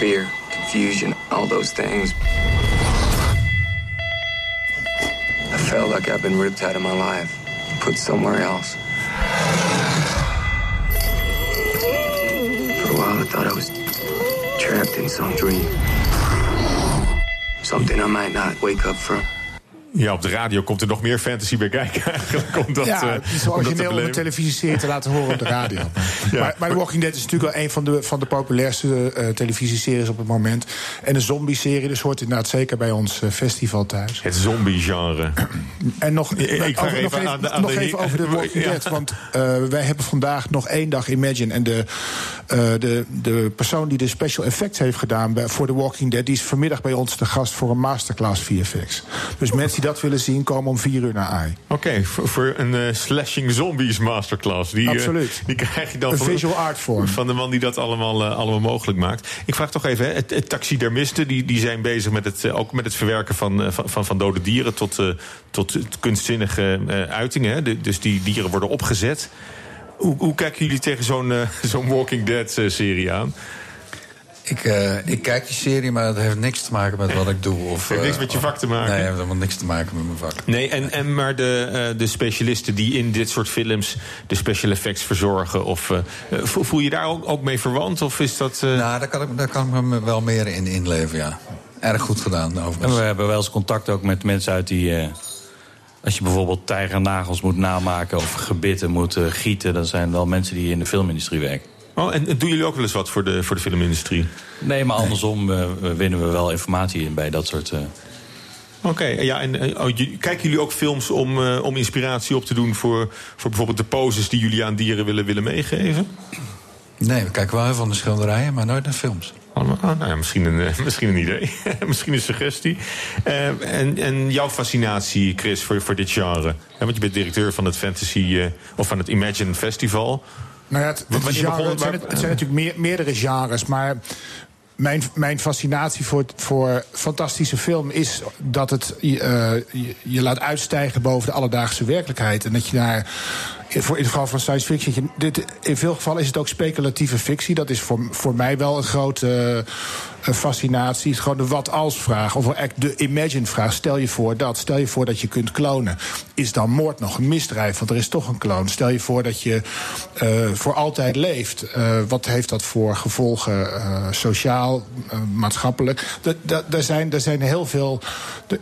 Fear, confusion, all those things. I felt like I've been ripped out of my life, put somewhere else. For a while, I thought I was trapped in some dream. Something I might not wake up from. Ja, op de radio komt er nog meer fantasy bij kijken *laughs* eigenlijk. Ja, eh, het is origineel om een televisieserie te laten horen op de radio. *laughs* maar, maar The Walking Dead is natuurlijk wel een van de, van de populairste eh, televisieseries op het moment. En een zombie-serie, dus hoort inderdaad zeker bij ons eh, festival thuis. Het zombie-genre. *clears throat* En nog, Ik- over- even nog even, aan de- aan nog de even heer- over de *laughs* Walking Ja. Dead. Want wij hebben vandaag nog één dag Imagine. En de, de, de persoon die de special effects heeft gedaan bij, voor The Walking Dead... die is vanmiddag bij ons te gast voor een masterclass VFX. Dus mensen die dat willen zien, komen om vier uur naar AI. Oké, voor, voor een eh, slashing zombies masterclass. Die, eh, Absoluut. die krijg je dan Een van, visual art vorm. van de man die dat allemaal, eh, allemaal mogelijk maakt. Ik vraag toch even, hè, het, het taxidermisten die, die zijn bezig met het, ook met het verwerken van, van, van, van dode dieren tot, tot kunstzinnige uitingen. Hè. De- dus die dieren worden opgezet. Hoe, hoe kijken jullie tegen zo'n zo'n Walking Dead serie aan? Ik, eh, ik kijk die serie, maar dat heeft niks te maken met wat ik doe. Of, *laughs* heeft niks eh, met je vak te maken? Nee, het heeft helemaal niks te maken met mijn vak. Nee, en, en maar de, eh, de specialisten die in dit soort films de special effects verzorgen, of, voel je daar ook, ook mee verwant? Of is dat. Nou, daar kan, ik, daar kan ik me wel meer in inleven, ja. Erg goed gedaan, En overigens. we hebben wel eens contact ook met mensen uit die. eh, als je bijvoorbeeld tijgernagels moet namaken of gebitten moet gieten, dan zijn wel mensen die in de filmindustrie werken. Oh, en, en doen jullie ook wel eens wat voor de, voor de filmindustrie? Nee, maar andersom eh, winnen we wel informatie in bij dat soort. eh, Oké, ja, en eh, oh, jullie- kijken jullie ook films om, om inspiratie op te doen voor, voor bijvoorbeeld de poses die jullie aan dieren willen, willen meegeven? Nee, we kijken wel heel veel naar schilderijen, maar nooit naar films. Oh, nou ja, misschien, een, *laughs* misschien een idee, *laughs* misschien een suggestie. Eh, en, en jouw fascinatie, Chris, voor, voor dit genre? Want je bent directeur van het Fantasy eh, of van het Imagine Festival. Nou ja, het, het, Wanneer genre- begon- het zijn, waar- het zijn natuurlijk meer, meerdere genres, maar mijn, mijn fascinatie voor, voor fantastische film is dat het je, eh, je, je laat uitstijgen boven de alledaagse werkelijkheid. En dat je daar, voor, in het geval van science fiction, dit, in veel gevallen is het ook speculatieve fictie. Dat is voor, voor mij wel een grote eh, fascinatie. Het gewoon de wat-als-vraag, of de imagine-vraag. Stel je voor dat, stel je voor dat je kunt klonen. Is dan moord nog een misdrijf? Want er is toch een kloon. Stel je voor dat je eh, voor altijd leeft. Eh, wat heeft dat voor gevolgen sociaal, maatschappelijk? Daar zijn, zijn heel veel.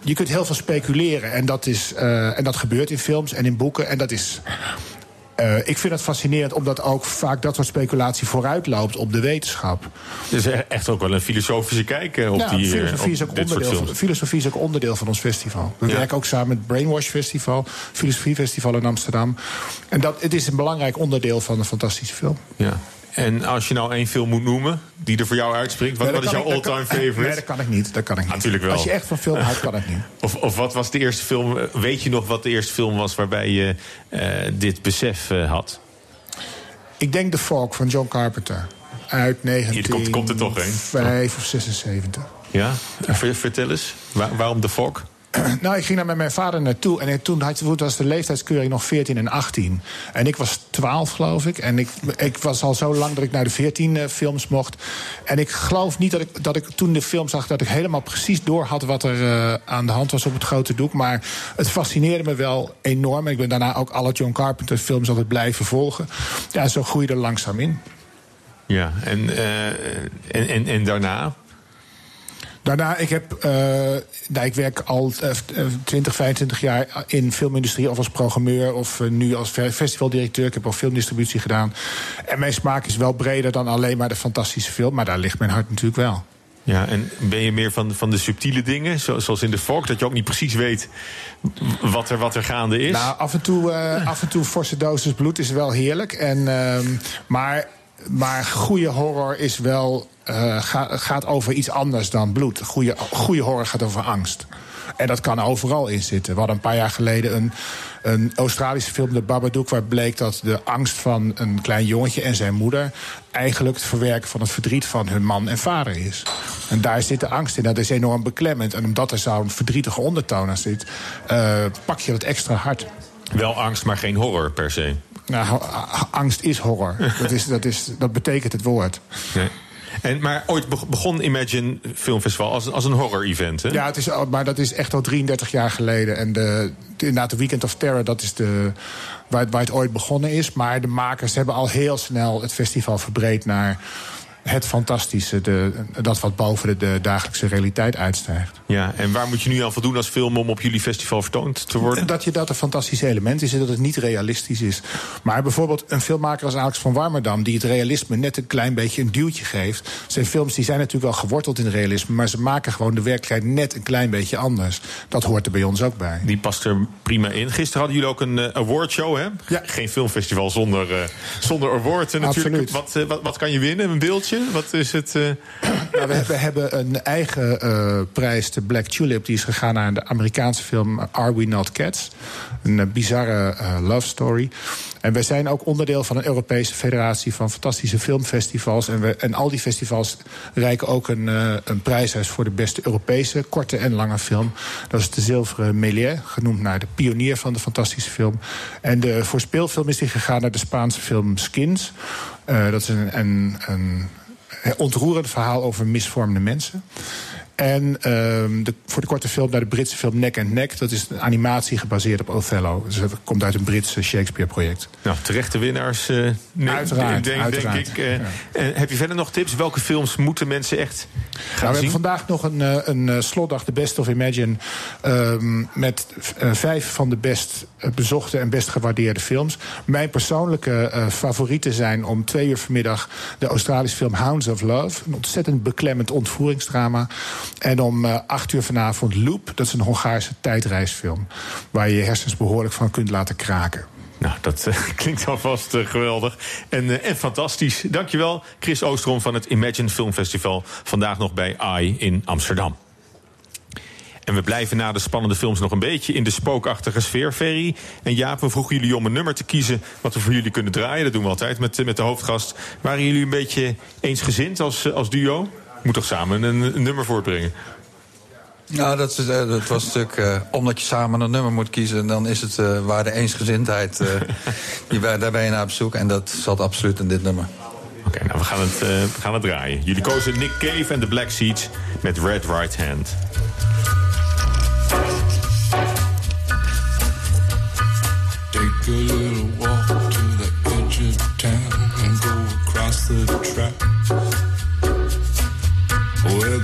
Je kunt heel veel speculeren. En dat, is, en dat gebeurt in films en in boeken. En dat is. Eh, ik vind het fascinerend omdat ook vaak dat soort speculatie vooruit loopt op de wetenschap. Dus echt ook wel een filosofische kijk eh, op, Ja, die, eh, filosofie, is ook onderdeel, van, filosofie is ook onderdeel van ons festival. We Ja. werken ook samen met Brainwash Festival, Filosofiefestival in Amsterdam. En dat, het is een belangrijk onderdeel van een fantastische film. Ja. En als je nou één film moet noemen die er voor jou uitspringt, wat, wat is jouw ik- all-time favorite? Nee, dat kan ik niet. Dat kan ik niet. Natuurlijk wel. Als je echt van film houdt, kan het niet. *laughs* Of, of wat was de eerste film? eh, Weet je nog wat de eerste film was waarbij je eh, dit besef eh, had? Ik denk The Fog van John Carpenter. Uit Hier komt, komt er toch een. 5 of 76. Ja? Ver- vertel eens. Waar- waarom de Fok? *clears throat* Nou, ik ging daar met mijn vader naartoe. En toen was de leeftijdskeuring nog 14 en 18. En ik was 12, geloof ik. En ik, ik was al zo lang dat ik naar de 14 eh, films mocht. En ik geloof niet dat ik, dat ik toen de film zag... dat ik helemaal precies door had wat er eh, aan de hand was op het grote doek. Maar het fascineerde me wel enorm. En ik ben daarna ook alle John Carpenter films altijd blijven volgen. Ja, zo groeide er langzaam in. Ja, en, eh, en, en, en daarna? Daarna, ik, heb, eh, nou, ik werk al eh, eh, 20, 25 jaar in filmindustrie, of als programmeur of eh, nu als fe- festivaldirecteur. Ik heb al filmdistributie gedaan. En mijn smaak is wel breder dan alleen maar de fantastische film, maar daar ligt mijn hart natuurlijk wel. Ja, en ben je meer van, van de subtiele dingen, zo- zoals in de Fok, dat je ook niet precies weet wat er, wat er gaande is? Nou, af en toe, eh, af en toe forse dosis bloed is wel heerlijk. En, ehm, maar, maar goede horror is wel, eh, ga- gaat over iets anders dan bloed. Goede, goede horror gaat over angst. En dat kan overal in zitten. We hadden een paar jaar geleden een, een Australische film, De Babadook... waar bleek dat de angst van een klein jongetje en zijn moeder... eigenlijk het verwerken van het verdriet van hun man en vader is. En daar zit de angst in. Dat is enorm beklemmend. En omdat er zo'n verdrietige ondertoon aan zit... eh, pak je dat extra hard. Wel angst, maar geen horror per se. Nou, angst is horror. *laughs* dat, is, dat, is, dat betekent het woord. Nee. En, maar ooit beg- begon Imagine Filmfestival als, als een horror-event, hè? Ja, het is, maar dat is echt al 33 jaar geleden. En de, de, inderdaad, de Weekend of Terror, dat is de, waar, het- waar het ooit begonnen is. Maar de makers hebben al heel snel het festival verbreed naar het fantastische. De, dat wat boven de, de dagelijkse realiteit uitstijgt. Ja, en waar moet je nu aan voldoen als film om op jullie festival vertoond te worden? Dat je dat een fantastisch element is en dat het niet realistisch is. Maar bijvoorbeeld een filmmaker als Alex van Warmerdam... die het realisme net een klein beetje een duwtje geeft. Zijn films die zijn natuurlijk wel geworteld in het realisme... maar ze maken gewoon de werkelijkheid net een klein beetje anders. Dat hoort er bij ons ook bij. Die past er prima in. Gisteren hadden jullie ook een eh, awardshow, hè? Ja. Geen filmfestival zonder, eh, zonder award eh, natuurlijk. Absoluut. Wat, wat, wat kan je winnen? Een beeldje? Wat is het? eh? *clears throat* Nou, we, we hebben een eigen eh, prijs, de Black Tulip. Die is gegaan naar de Amerikaanse film Are We Not Cats? Een eh, bizarre love story. En wij zijn ook onderdeel van een Europese federatie van fantastische filmfestivals. En, we, en al die festivals reiken ook een, eh, een prijs uit voor de beste Europese korte en lange film. Dat is de Zilveren Méliès, genoemd naar de pionier van de fantastische film. En de, voor speelfilm is die gegaan naar de Spaanse film Skins. Dat is een, een, ontroerend verhaal over misvormde mensen. En ehm, de, voor de korte film naar de Britse film Neck and Neck. Dat is een animatie gebaseerd op Othello. Dus dat komt uit een Britse Shakespeare-project. Nou, terechte winnaars, eh, nee, Uiteraard, denk, denk uiteraard. ik. eh. En heb je verder nog tips? Welke films moeten mensen echt gaan Nou, we hebben zien? vandaag nog een, eh, een eh, slotdag, de Best of Imagine. ehm, met eh, vijf van de best eh, bezochte en best gewaardeerde films. Mijn persoonlijke eh, favorieten zijn om twee uur vanmiddag de Australische film Hounds of Love. Een ontzettend beklemmend ontvoeringsdrama. En om eh, acht uur vanavond Loop. Dat is een Hongaarse tijdreisfilm. Waar je je hersens behoorlijk van kunt laten kraken. Nou, dat eh, *laughs* klinkt alvast eh, geweldig. En, en fantastisch. Dankjewel, Chris Oostrom van het Imagine Film Festival. Vandaag nog bij AI in Amsterdam. En we blijven na de spannende films nog een beetje in de spookachtige sfeer, Ferry. En Jaap, we vroegen jullie om een nummer te kiezen wat we voor jullie kunnen draaien. Dat doen we altijd met, met de hoofdgast. Waren jullie een beetje eensgezind als, als duo? Moet toch samen een, een nummer voortbrengen? Nou, dat, is, eh, dat was natuurlijk... eh, omdat je samen een nummer moet kiezen... dan is het eh, waar de eensgezindheid... eh, *laughs* die, daar ben je naar op zoek. En dat zat absoluut in dit nummer. Oké, nou, we gaan, het, eh, we gaan het draaien. Jullie kozen Nick Cave en The Black Seeds met Red Right Hand. Take a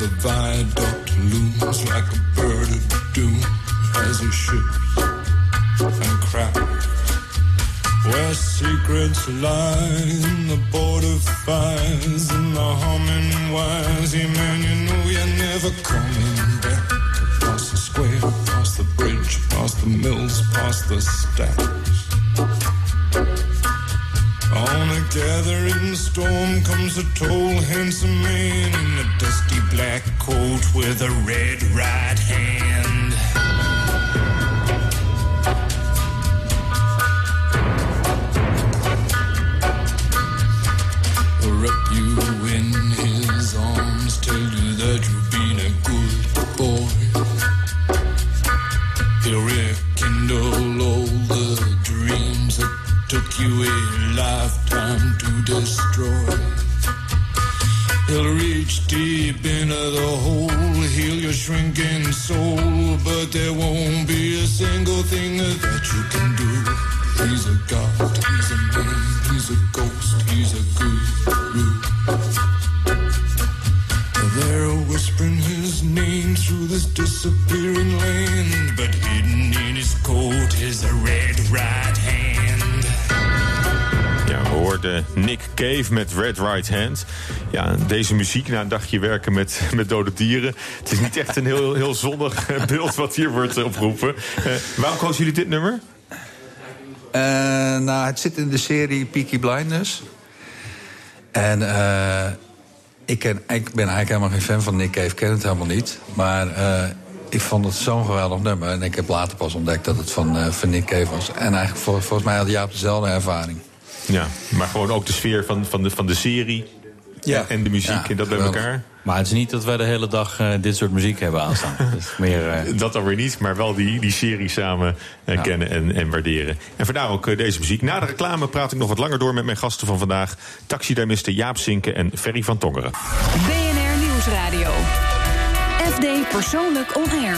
the viaduct looms like a bird of doom as it ships and cracks. Where secrets lie in the border fires and the humming wires. Yeah, man, you know you're never coming back. Across the square, past the bridge, past the mills, past the stacks. On a gathering storm comes a tall, handsome man with a red right hand. Nick Cave met Red Right Hand. Ja, deze muziek na een dagje werken met, met dode dieren. Het is niet echt een heel, heel zonnig *laughs* beeld wat hier wordt opgeroepen. Eh, waarom kozen jullie dit nummer? Eh, nou, het zit in de serie Peaky Blinders. En eh, ik, ik ben eigenlijk helemaal geen fan van Nick Cave. Ik ken het helemaal niet. Maar ik vond het zo'n geweldig nummer. En ik heb later pas ontdekt dat het van, van Nick Cave was. En eigenlijk vol- volgens mij had Jaap dezelfde ervaring. Ja, maar gewoon ook de sfeer van, van, de, van de serie Ja. en de muziek Ja, en dat bij geweldig. elkaar. Maar het is niet dat wij de hele dag eh, dit soort muziek hebben aanstaan. *laughs* Het is meer, eh, Dat dan weer niet, maar wel die, die serie samen eh, kennen en, en waarderen. En vandaar ook deze muziek. Na de reclame praat ik nog wat langer door met mijn gasten van vandaag. Taxidermisten Jaap Zinken en Ferry van Tongeren. BNR Nieuwsradio. FD Persoonlijk On Air.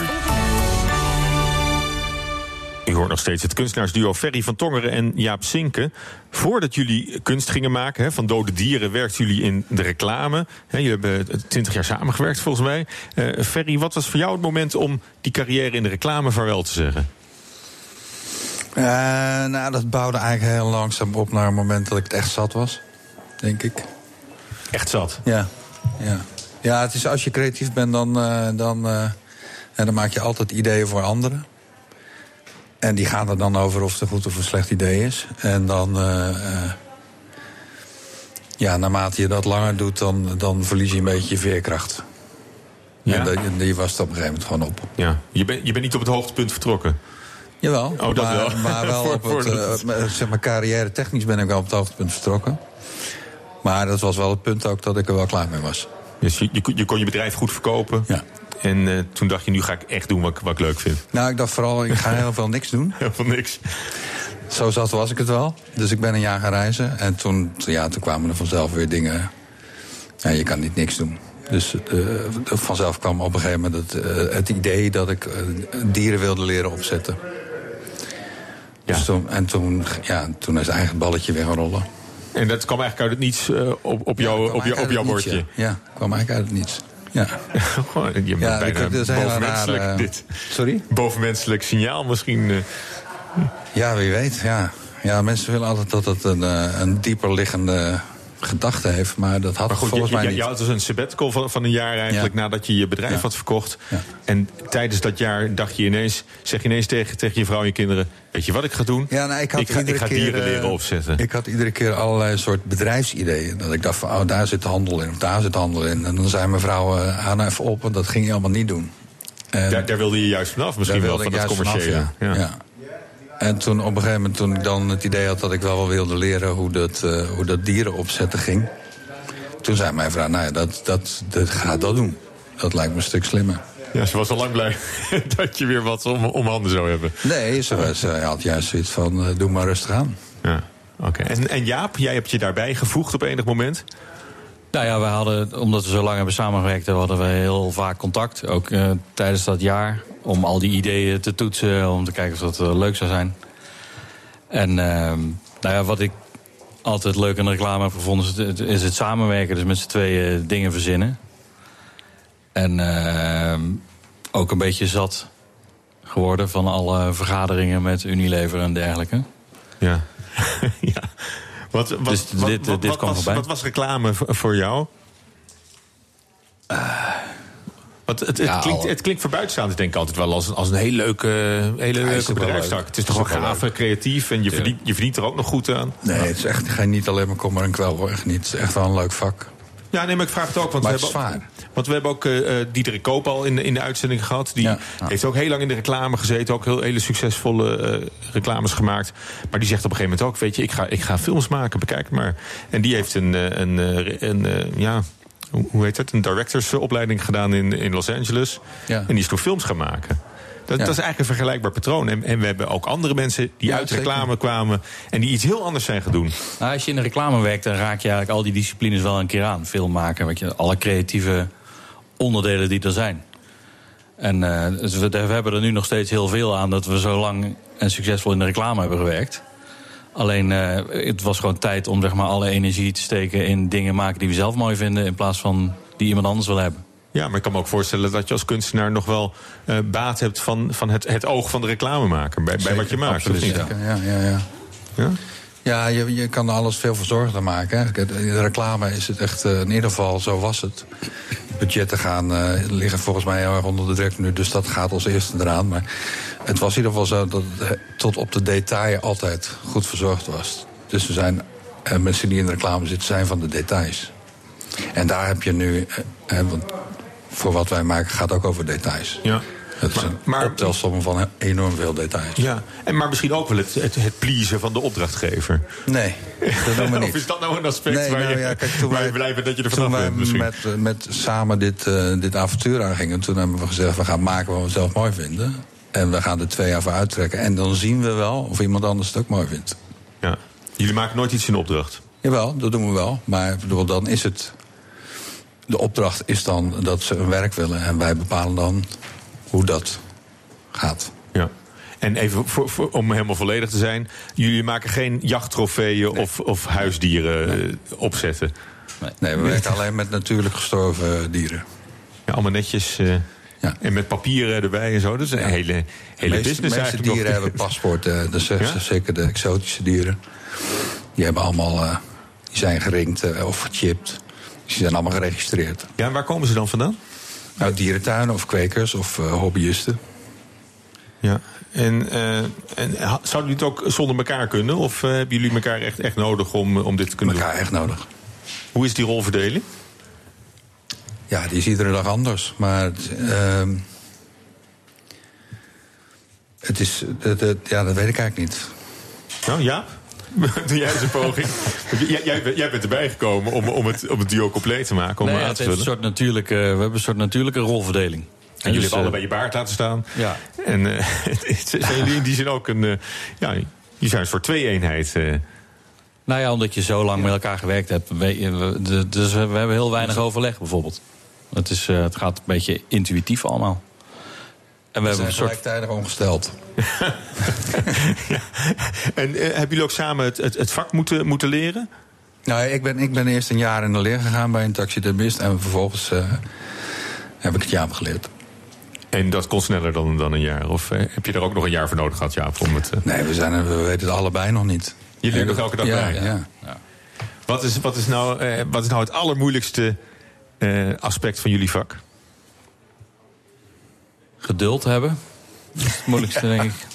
U hoort nog steeds het kunstenaarsduo Ferry van Tongeren en Jaap Zinken. Voordat jullie kunst gingen maken hè, van dode dieren, werkten jullie in de reclame. Hè, jullie hebben twintig jaar samengewerkt volgens mij. Eh, Ferry, wat was voor jou het moment om die carrière in de reclame vaarwel te zeggen? Eh, nou, dat bouwde eigenlijk heel langzaam op naar het moment dat ik het echt zat was. Denk ik. Echt zat? Ja. Ja, ja het is als je creatief bent, dan, eh, dan, dan maak je altijd ideeën voor anderen. En die gaan er dan over of het een goed of een slecht idee is. En dan, eh, eh, ja, naarmate je dat langer doet, dan, dan verlies je een beetje je veerkracht. Ja? En dat- die was het op een gegeven moment gewoon op. Ja. Je, bent je bent niet op het hoogtepunt vertrokken. Jawel, Oh, dat maar, wel. maar wel *laughs* Voor- op het, eh, zeg maar carrière technisch ben ik wel op het hoogtepunt vertrokken. Maar dat was wel het punt ook dat ik er wel klaar mee was. Dus je, je, je kon je bedrijf goed verkopen. Ja. En eh, toen dacht je, nu ga ik echt doen wat, ik- wat ik leuk vind. Nou, ik dacht vooral, ik ga *laughs* heel veel niks doen. Heel veel niks. Zo zat was ik het wel. Dus ik ben een jaar gaan reizen. En toen, ja, toen kwamen er vanzelf weer dingen Ja, je kan niet niks doen. Dus eh, vanzelf kwam op een gegeven moment het, eh, het idee dat ik dieren wilde leren opzetten. Dus toen, en toen, ja, toen is eigenlijk het balletje weer gaan rollen. En dat kwam eigenlijk uit het niets op, op, jou, op, jou, op jouw bordje. Ja, ja kwam eigenlijk uit het niets. Ja. *laughs* Gewoon, je bent Ja, bijna dat bovenmenselijk, rare- dit. Sorry? Bovenmenselijk signaal misschien. eh. Ja, wie weet, ja. Ja, mensen willen altijd dat het een, eh, een dieper liggende gedachte heeft, maar dat had Maar goed, volgens je, mij niet. had dus een sabbatical van, van een jaar eigenlijk Ja. nadat je je bedrijf Ja. had verkocht. Ja. En tijdens dat jaar dacht je ineens, zeg je ineens tegen, tegen je vrouw en je kinderen: Weet je wat ik ga doen? Ja, nou, ik, had ik ga, ik ga keer, dieren eh, leren opzetten. Ik had iedere keer allerlei soort bedrijfsideeën. Dat ik dacht van, oh, daar zit handel in, of daar zit handel in. En dan zei mijn vrouw, eh nou even op, want dat ging je allemaal niet doen. En daar, daar wilde je juist vanaf, misschien wel, van dat commerciële. vanaf, ja. En toen op een gegeven moment, toen ik dan het idee had dat ik wel wel wilde leren hoe dat, eh, hoe dat dieren opzetten ging. Toen zei mijn vrouw, nou ja, dat, dat, dat gaat dat doen. Dat lijkt me een stuk slimmer. Ja, ze was al lang blij *laughs* dat je weer wat om, om handen zou hebben. Nee, ze, was, ze had juist zoiets van, eh, doe maar rustig aan. Ja, oké. En, en Jaap, jij hebt je daarbij gevoegd op enig moment? Nou ja, we hadden, omdat we zo lang hebben samengewerkt, hadden we heel vaak contact. Ook eh, tijdens dat jaar. Om al die ideeën te toetsen, om te kijken of dat eh, leuk zou zijn. En ehm, nou ja, wat ik altijd leuk aan de reclame heb gevonden, is het, is het samenwerken. Dus met z'n tweeën dingen verzinnen. En ehm, ook een beetje zat geworden van alle vergaderingen met Unilever en dergelijke. Ja. *laughs* ja. Wat, wat, Dus dit, wat, dit kwam was, voorbij. wat was reclame voor, voor jou? Want het, het, Ja, klinkt, het klinkt voor buitenstaanders denk ik altijd wel als, een- als een hele leuke, hele leuke bedrijfstak. leuk. Het is toch wel gaaf en creatief en je verdient, je verdient er ook nog goed aan. Nee, het is echt geen, niet alleen maar kommer en kwel hoor. Echt niet. Het is echt wel een leuk vak. Ja, nee, maar ik vraag het ook. Want Maar we het hebben, ook- Want we hebben ook eh eh, Diederik Koop al in, de- in de uitzending gehad. Die heeft ook heel lang in de reclame gezeten. Ook heel, hele succesvolle eh, reclames gemaakt. Maar die zegt op een gegeven moment ook... weet je, ik ga, ik ga films maken, bekijk maar. En die heeft een, een, een, eh, ja... hoe- heet het? Een directorsopleiding gedaan in, in Los Angeles. Ja. En die is toen films gaan maken. Dat, Ja. dat is eigenlijk een vergelijkbaar patroon. En, en we hebben ook andere mensen die Ja, uit zeker. reclame kwamen... en die iets heel anders zijn gaan doen. Nou, als je in de reclame werkt, dan raak je eigenlijk al die disciplines wel een keer aan. Film maken, weet je, alle creatieve onderdelen die er zijn. En eh, dus we, we hebben er nu nog steeds heel veel aan dat we zo lang en succesvol in de reclame hebben gewerkt. Alleen eh, het was gewoon tijd om zeg maar, alle energie te steken in dingen maken die we zelf mooi vinden, in plaats van die iemand anders wil hebben. Ja, maar ik kan me ook voorstellen dat je als kunstenaar nog wel eh, baat hebt van, van het, het oog van de reclamemaker. Bij, bij wat je maakt. Absoluut, of niet? zeker. Ja, ja, ja. Ja? Ja, je, je kan er alles veel verzorgder maken. hè. In de reclame is het echt, eh, in ieder geval, zo was het. Budgetten gaan, eh, liggen volgens mij heel erg onder de druk nu, dus dat gaat als eerste eraan. Maar het was in ieder geval zo dat het eh, tot op de detail altijd goed verzorgd was. Dus we zijn, eh, mensen die in de reclame zitten, zijn van de details. En daar heb je nu, eh, want voor wat wij maken gaat ook over details. Ja. Het is een maar- optelsom van enorm veel details. Ja, en maar misschien ook wel het, het, het pleasen van de opdrachtgever. Nee, dat doen we *laughs* niet. of is dat nou een aspect Nee, waar, nou je, ja, kijk, toen wij- je blij bent dat je er vanaf bent misschien? met, eh, met samen dit, eh, dit avontuur aangingen, toen hebben we gezegd: we gaan maken wat we zelf mooi vinden. En we gaan er twee jaar voor uittrekken. En dan zien we wel of iemand anders het ook mooi vindt. Ja. Jullie maken nooit iets in opdracht? Jawel, dat doen we wel. Maar bedoel, dan is het. De opdracht is dan dat ze een werk willen. En wij bepalen dan hoe dat gaat. Ja. En even voor, voor- om helemaal volledig te zijn. Jullie maken geen jachttrofeeën of, of huisdieren eh, opzetten? Nee, we werken alleen met natuurlijk gestorven dieren. Ja, allemaal netjes. Eh, En met papieren erbij en zo. Dat is een hele, hele de meeste, business meeste eigenlijk. dieren nog. hebben paspoorten. Dus eh, *laughs* Ja? zeker de exotische dieren. Die hebben allemaal. eh, die zijn geringd eh, of gechipt. Dus die zijn allemaal geregistreerd. Ja, en waar komen ze dan vandaan? Uit dierentuinen of kwekers of hobbyisten. Ja. En, en zouden jullie het ook zonder elkaar kunnen? Of hebben jullie elkaar echt, echt nodig om, om dit te kunnen elkaar doen? echt nodig. Hoe is die rolverdeling? Ja, die is iedere dag anders. Maar het, ehm, het is. Dat- ja, dat weet ik eigenlijk niet. Nou, ja. Doe *laughs* jij eens een poging? Jij, jij, bent- jij bent erbij gekomen om, om, het, om het duo compleet te maken. Om Nee, hem aan het te heeft een soort natuurlijke, we hebben een soort natuurlijke rolverdeling. En jullie Dus, hebben eh, allebei je baard laten staan. Ja. En eh, *laughs* zijn jullie in die zin ook een... eh, ja, je zijn een soort twee-eenheid. eh. Nou ja, omdat je zo lang met elkaar gewerkt hebt. weet je, we- Dus we hebben heel weinig overleg bijvoorbeeld. Het, is, eh, het gaat een beetje intuïtief allemaal. En we, We hebben zijn een soort. gelijktijdig ongesteld. *laughs* En eh, hebben jullie ook samen het, het, het vak moeten, moeten leren? Nou, ik ben, ik ben eerst een jaar in de leer gegaan bij een taxidermist. En vervolgens eh, heb ik het jaar geleerd. En dat kon sneller dan, dan een jaar? Of heb je er ook nog een jaar voor nodig gehad, Jaap? Om het, Nee, we, zijn, we weten het allebei nog niet. Je leert nog elke dag ja, bij? Ja. Wat, is, wat, is nou, eh, wat is nou het allermoeilijkste eh, aspect van jullie vak? Geduld hebben. Dat is het moeilijkste, *laughs* denk ik.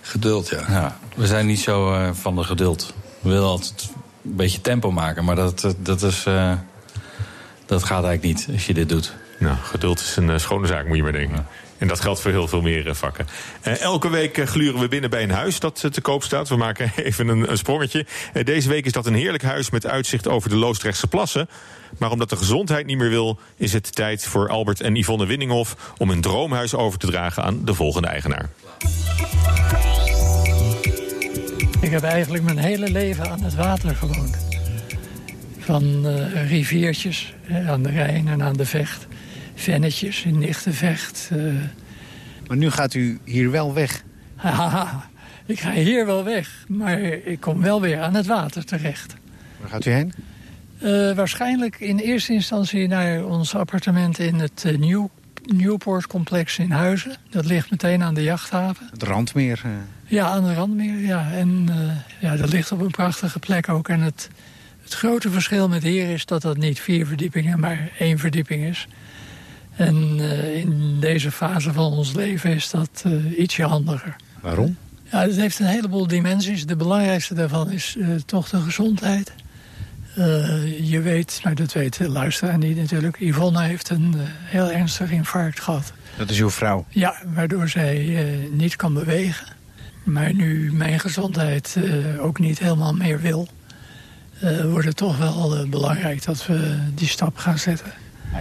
Geduld, ja. ja. We zijn niet zo eh, van de geduld. We willen altijd een beetje tempo maken, maar dat, dat, dat is, eh, dat gaat eigenlijk niet als je dit doet. Nou, geduld is een eh, schone zaak, moet je maar denken. En dat geldt voor heel veel meer eh, vakken. Eh, elke week eh, gluren we binnen bij een huis dat te koop staat. We maken *laughs* even een, sprongetje. Deze week is dat een heerlijk huis met uitzicht over de Loosdrechtse plassen. Maar omdat de gezondheid niet meer wil, is het tijd voor Albert en Yvonne Winninghoff om hun droomhuis over te dragen aan de volgende eigenaar. Ik heb eigenlijk mijn hele leven aan het water gewoond. Van riviertjes aan de Rijn en aan de Vecht. Vennetjes in Nichtenvecht. eh. Maar nu gaat u hier wel weg. Haha, ik ga hier wel weg, maar ik kom wel weer aan het water terecht. Waar gaat u heen? Eh, waarschijnlijk in eerste instantie naar ons appartement in het eh, Nieuw, Nieuwpoort-complex in Huizen. Dat ligt meteen aan de jachthaven. Het Randmeer. Ja, aan de Randmeer, ja. En ja, dat ligt op een prachtige plek ook. En het, het grote verschil met hier is dat dat niet vier verdiepingen, maar één verdieping is. En eh, in deze fase van ons leven is dat eh, ietsje handiger. Waarom? Ja, het heeft een heleboel dimensies. De belangrijkste daarvan is eh, toch de gezondheid. Je weet, maar dat weet de luisteraar niet natuurlijk... Yvonne heeft een heel ernstig infarct gehad. Dat is uw vrouw. Ja, waardoor zij niet kan bewegen. Maar nu mijn gezondheid ook niet helemaal meer wil... wordt het toch wel belangrijk dat we die stap gaan zetten.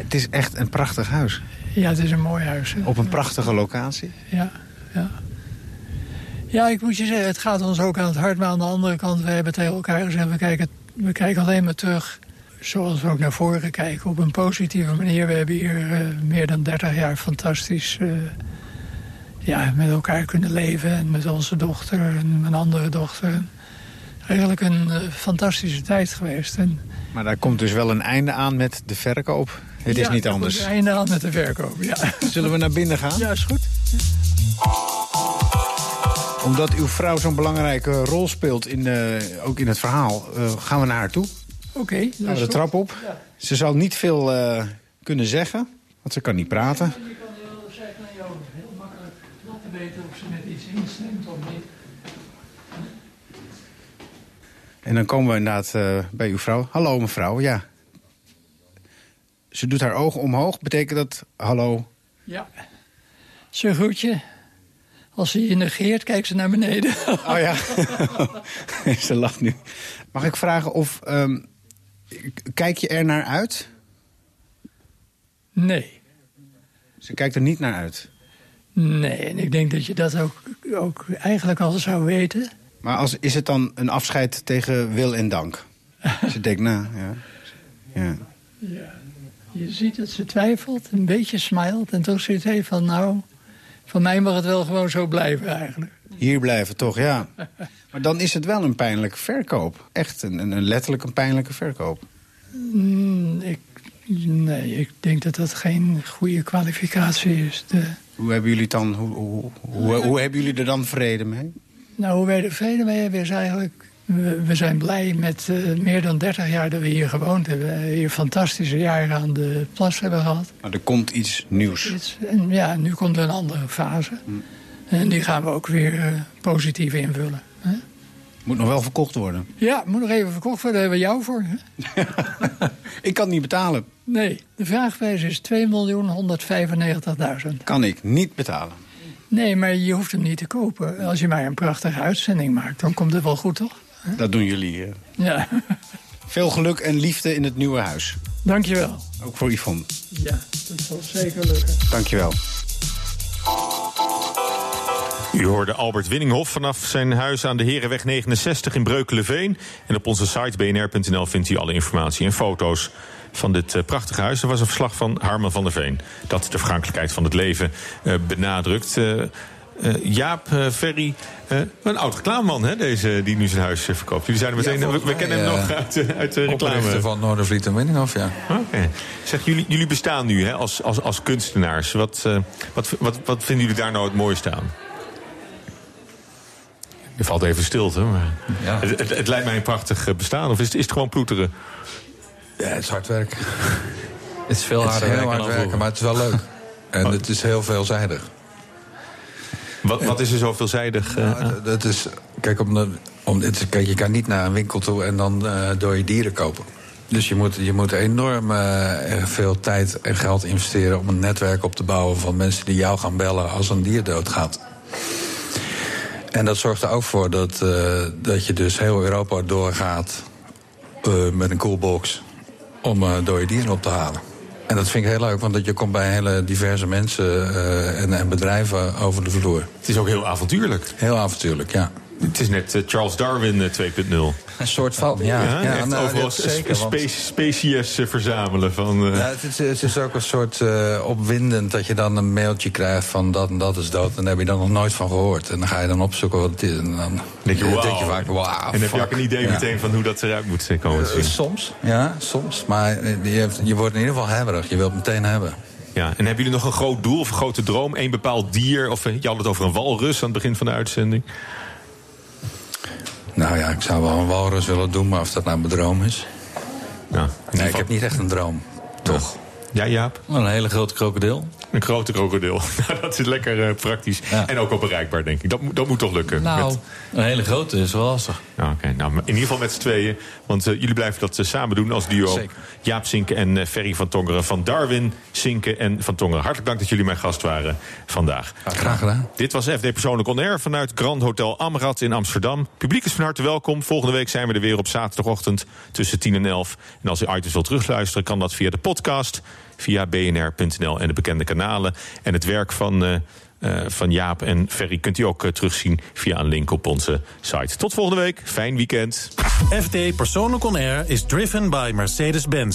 Het is echt een prachtig huis. Ja, het is een mooi huis. hè. Op een prachtige locatie. Ja, ja. Ja, ik moet je zeggen, het gaat ons ook aan het hart. Maar aan de andere kant, we hebben tegen elkaar gezegd... we kijken, we kijken alleen maar terug zoals we ook naar voren kijken. Op een positieve manier. We hebben hier eh, meer dan 30 jaar fantastisch eh, ja, met elkaar kunnen leven. En met onze dochter en mijn andere dochter. Eigenlijk een eh, fantastische tijd geweest. En, Maar daar komt dus wel een einde aan met de verkoop. Het is Ja, niet er anders. komt een einde aan met de verkoop, ja. Zullen we naar binnen gaan? Ja, is goed. Omdat uw vrouw zo'n belangrijke rol speelt, in, eh, ook in het verhaal, eh, gaan we naar haar toe. Oké, Gaan dat we de trap op. Ja. Ze zal niet veel eh, kunnen zeggen, want ze kan niet praten. Je kan heel, zij kan jou heel makkelijk laten weten of ze met iets instemt of niet. En dan komen we inderdaad bij uw vrouw. Hallo mevrouw, ja. Ze doet haar ogen omhoog. Betekent dat hallo? Ja. Ze groet je. Als ze je negeert, kijkt ze naar beneden. *laughs* Oh ja. *laughs* ze lacht nu. Mag ik vragen of... ehm, kijk je er naar uit? Nee. Ze kijkt er niet naar uit. Nee, en ik denk dat je dat ook, ook eigenlijk al zou weten. Maar als, is het dan een afscheid tegen wil en dank? *laughs* ze denkt na, ja. ja. Ja. Je ziet dat ze twijfelt, een beetje smilt. En toch zit hij van, nou, van mij mag het wel gewoon zo blijven eigenlijk. Hier blijven toch, ja. *laughs* Maar dan is het wel een pijnlijke verkoop. Echt een, een, letterlijk een pijnlijke verkoop. Mm, ik, nee, ik denk dat dat geen goede kwalificatie is. De, Hoe hebben jullie dan, hoe, hoe, hoe, hoe hebben jullie er dan vrede mee? Nou, hoe wij er vrede mee hebben is eigenlijk... We, we zijn blij met eh, meer dan 30 jaar dat we hier gewoond hebben. Hier fantastische jaren aan de plas hebben gehad. Maar er komt iets nieuws. Iets- En ja, nu komt er een andere fase. En die gaan we ook weer eh, positief invullen. Hè? Moet nog wel verkocht worden. Ja, moet nog even verkocht worden. Daar hebben we jou voor. Hè? *laughs* Ik kan niet betalen. Nee, de vraagprijs is 2.195.000. Kan ik niet betalen. Nee, maar je hoeft hem niet te kopen. Als je maar een prachtige uitzending maakt, dan komt het wel goed, toch? Dat doen jullie. eh. Ja, Veel geluk en liefde in het nieuwe huis. dankjewel. Ook voor Yvonne. Ja, dat zal zeker lukken. Dankjewel. U hoorde Albert Winninghoff vanaf zijn huis aan de Herenweg 69 in Breukelenveen. En op onze site bnr.nl vindt u alle informatie en foto's van dit eh, prachtige huis. Er was een verslag van Harmen van der Veen. Dat de vergankelijkheid van het leven eh, benadrukt. Eh, eh, Jaap uh, Ferry, eh, een oud reclameman, hè, deze, die nu zijn huis eh, verkoopt. Jullie zeiden meteen, Ja, we, we kennen hem eh, nog uit, eh, uit de reclame. Van Noordervliet en Winninghoff, ja. Oké. Zeg, jullie, jullie bestaan nu hè, als, als, als kunstenaars. Wat, eh, wat, wat, wat vinden jullie daar nou het mooiste aan? Er valt even stilte, maar het, het, het lijkt mij een prachtig eh, bestaan. Of is het, is het gewoon ploeteren? Ja, het is hard werk. *laughs* Het is veel Het is harder werken hard werken, maar het is wel leuk. *laughs* En het is heel veelzijdig. Wat, wat is er zo veelzijdig? aan? Dat is, kijk, om het, kijk, je kan niet naar een winkel toe en dan eh door je dieren kopen. Dus je moet, je moet enorm eh, veel tijd en geld investeren om een netwerk op te bouwen van mensen die jou gaan bellen als een dier doodgaat. En dat zorgt er ook voor dat, dat je dus heel Europa doorgaat met een coolbox om door je dieren op te halen. En dat vind ik heel leuk, want dat je komt bij hele diverse mensen en, en bedrijven over de vloer. Het is ook heel avontuurlijk. Heel avontuurlijk, ja. Het is net eh, Charles Darwin eh, 2.0. Een soort van, ja. Ja, ja, nou, overal dat zeker, want- spe- species eh, verzamelen. Van, eh, Ja, het, is, het is ook een soort eh, opwindend dat je dan een mailtje krijgt van dat en dat is dood. En daar heb je dan nog nooit van gehoord. En dan ga je dan opzoeken wat het is. En dan denk je, denk je vaak, wauw. en dan heb je ook fuck. een idee Ja. meteen van hoe dat eruit moet komen te zien. soms, ja, soms. Maar je, je wordt in ieder geval hebberig. Je wilt het meteen hebben. Ja, en hebben jullie nog een groot doel of een grote droom? Eén bepaald dier? Of je had het over een walrus aan het begin van de uitzending. Nou ja, ik zou wel een walrus willen doen, maar of dat nou mijn droom is. Ja, nee, ik heb niet echt een droom. Toch? Ja, Jaap? Een hele grote krokodil. Een grote krokodil. *laughs* Nou, dat is lekker eh, praktisch. En ook wel bereikbaar, denk ik. Dat, moet- dat moet toch lukken? Nou, Met- een hele grote is wel lastig. Ja, Oké, nou, in ieder geval met z'n tweeën. Want eh, jullie blijven dat eh, samen doen als duo. Zeker. Jaap Sinken en Ferry van Tongeren. Van Darwin, Sinken en van Tongeren. Hartelijk dank dat jullie mijn gast waren vandaag. Graag gedaan. Dit was FD Persoonlijk On Air vanuit Grand Hotel Amrad in Amsterdam. Publiek is van harte welkom. Volgende week zijn we er weer op zaterdagochtend tussen 10 en 11. En als u items wilt terugluisteren, kan dat via de podcast, via bnr.nl en de bekende kanalen. En het werk van, eh, eh, van Jaap en Ferry kunt u ook eh, terugzien via een link op onze site. Tot volgende week. Fijn weekend. FD Persoonlijk On Air is driven by Mercedes-Benz.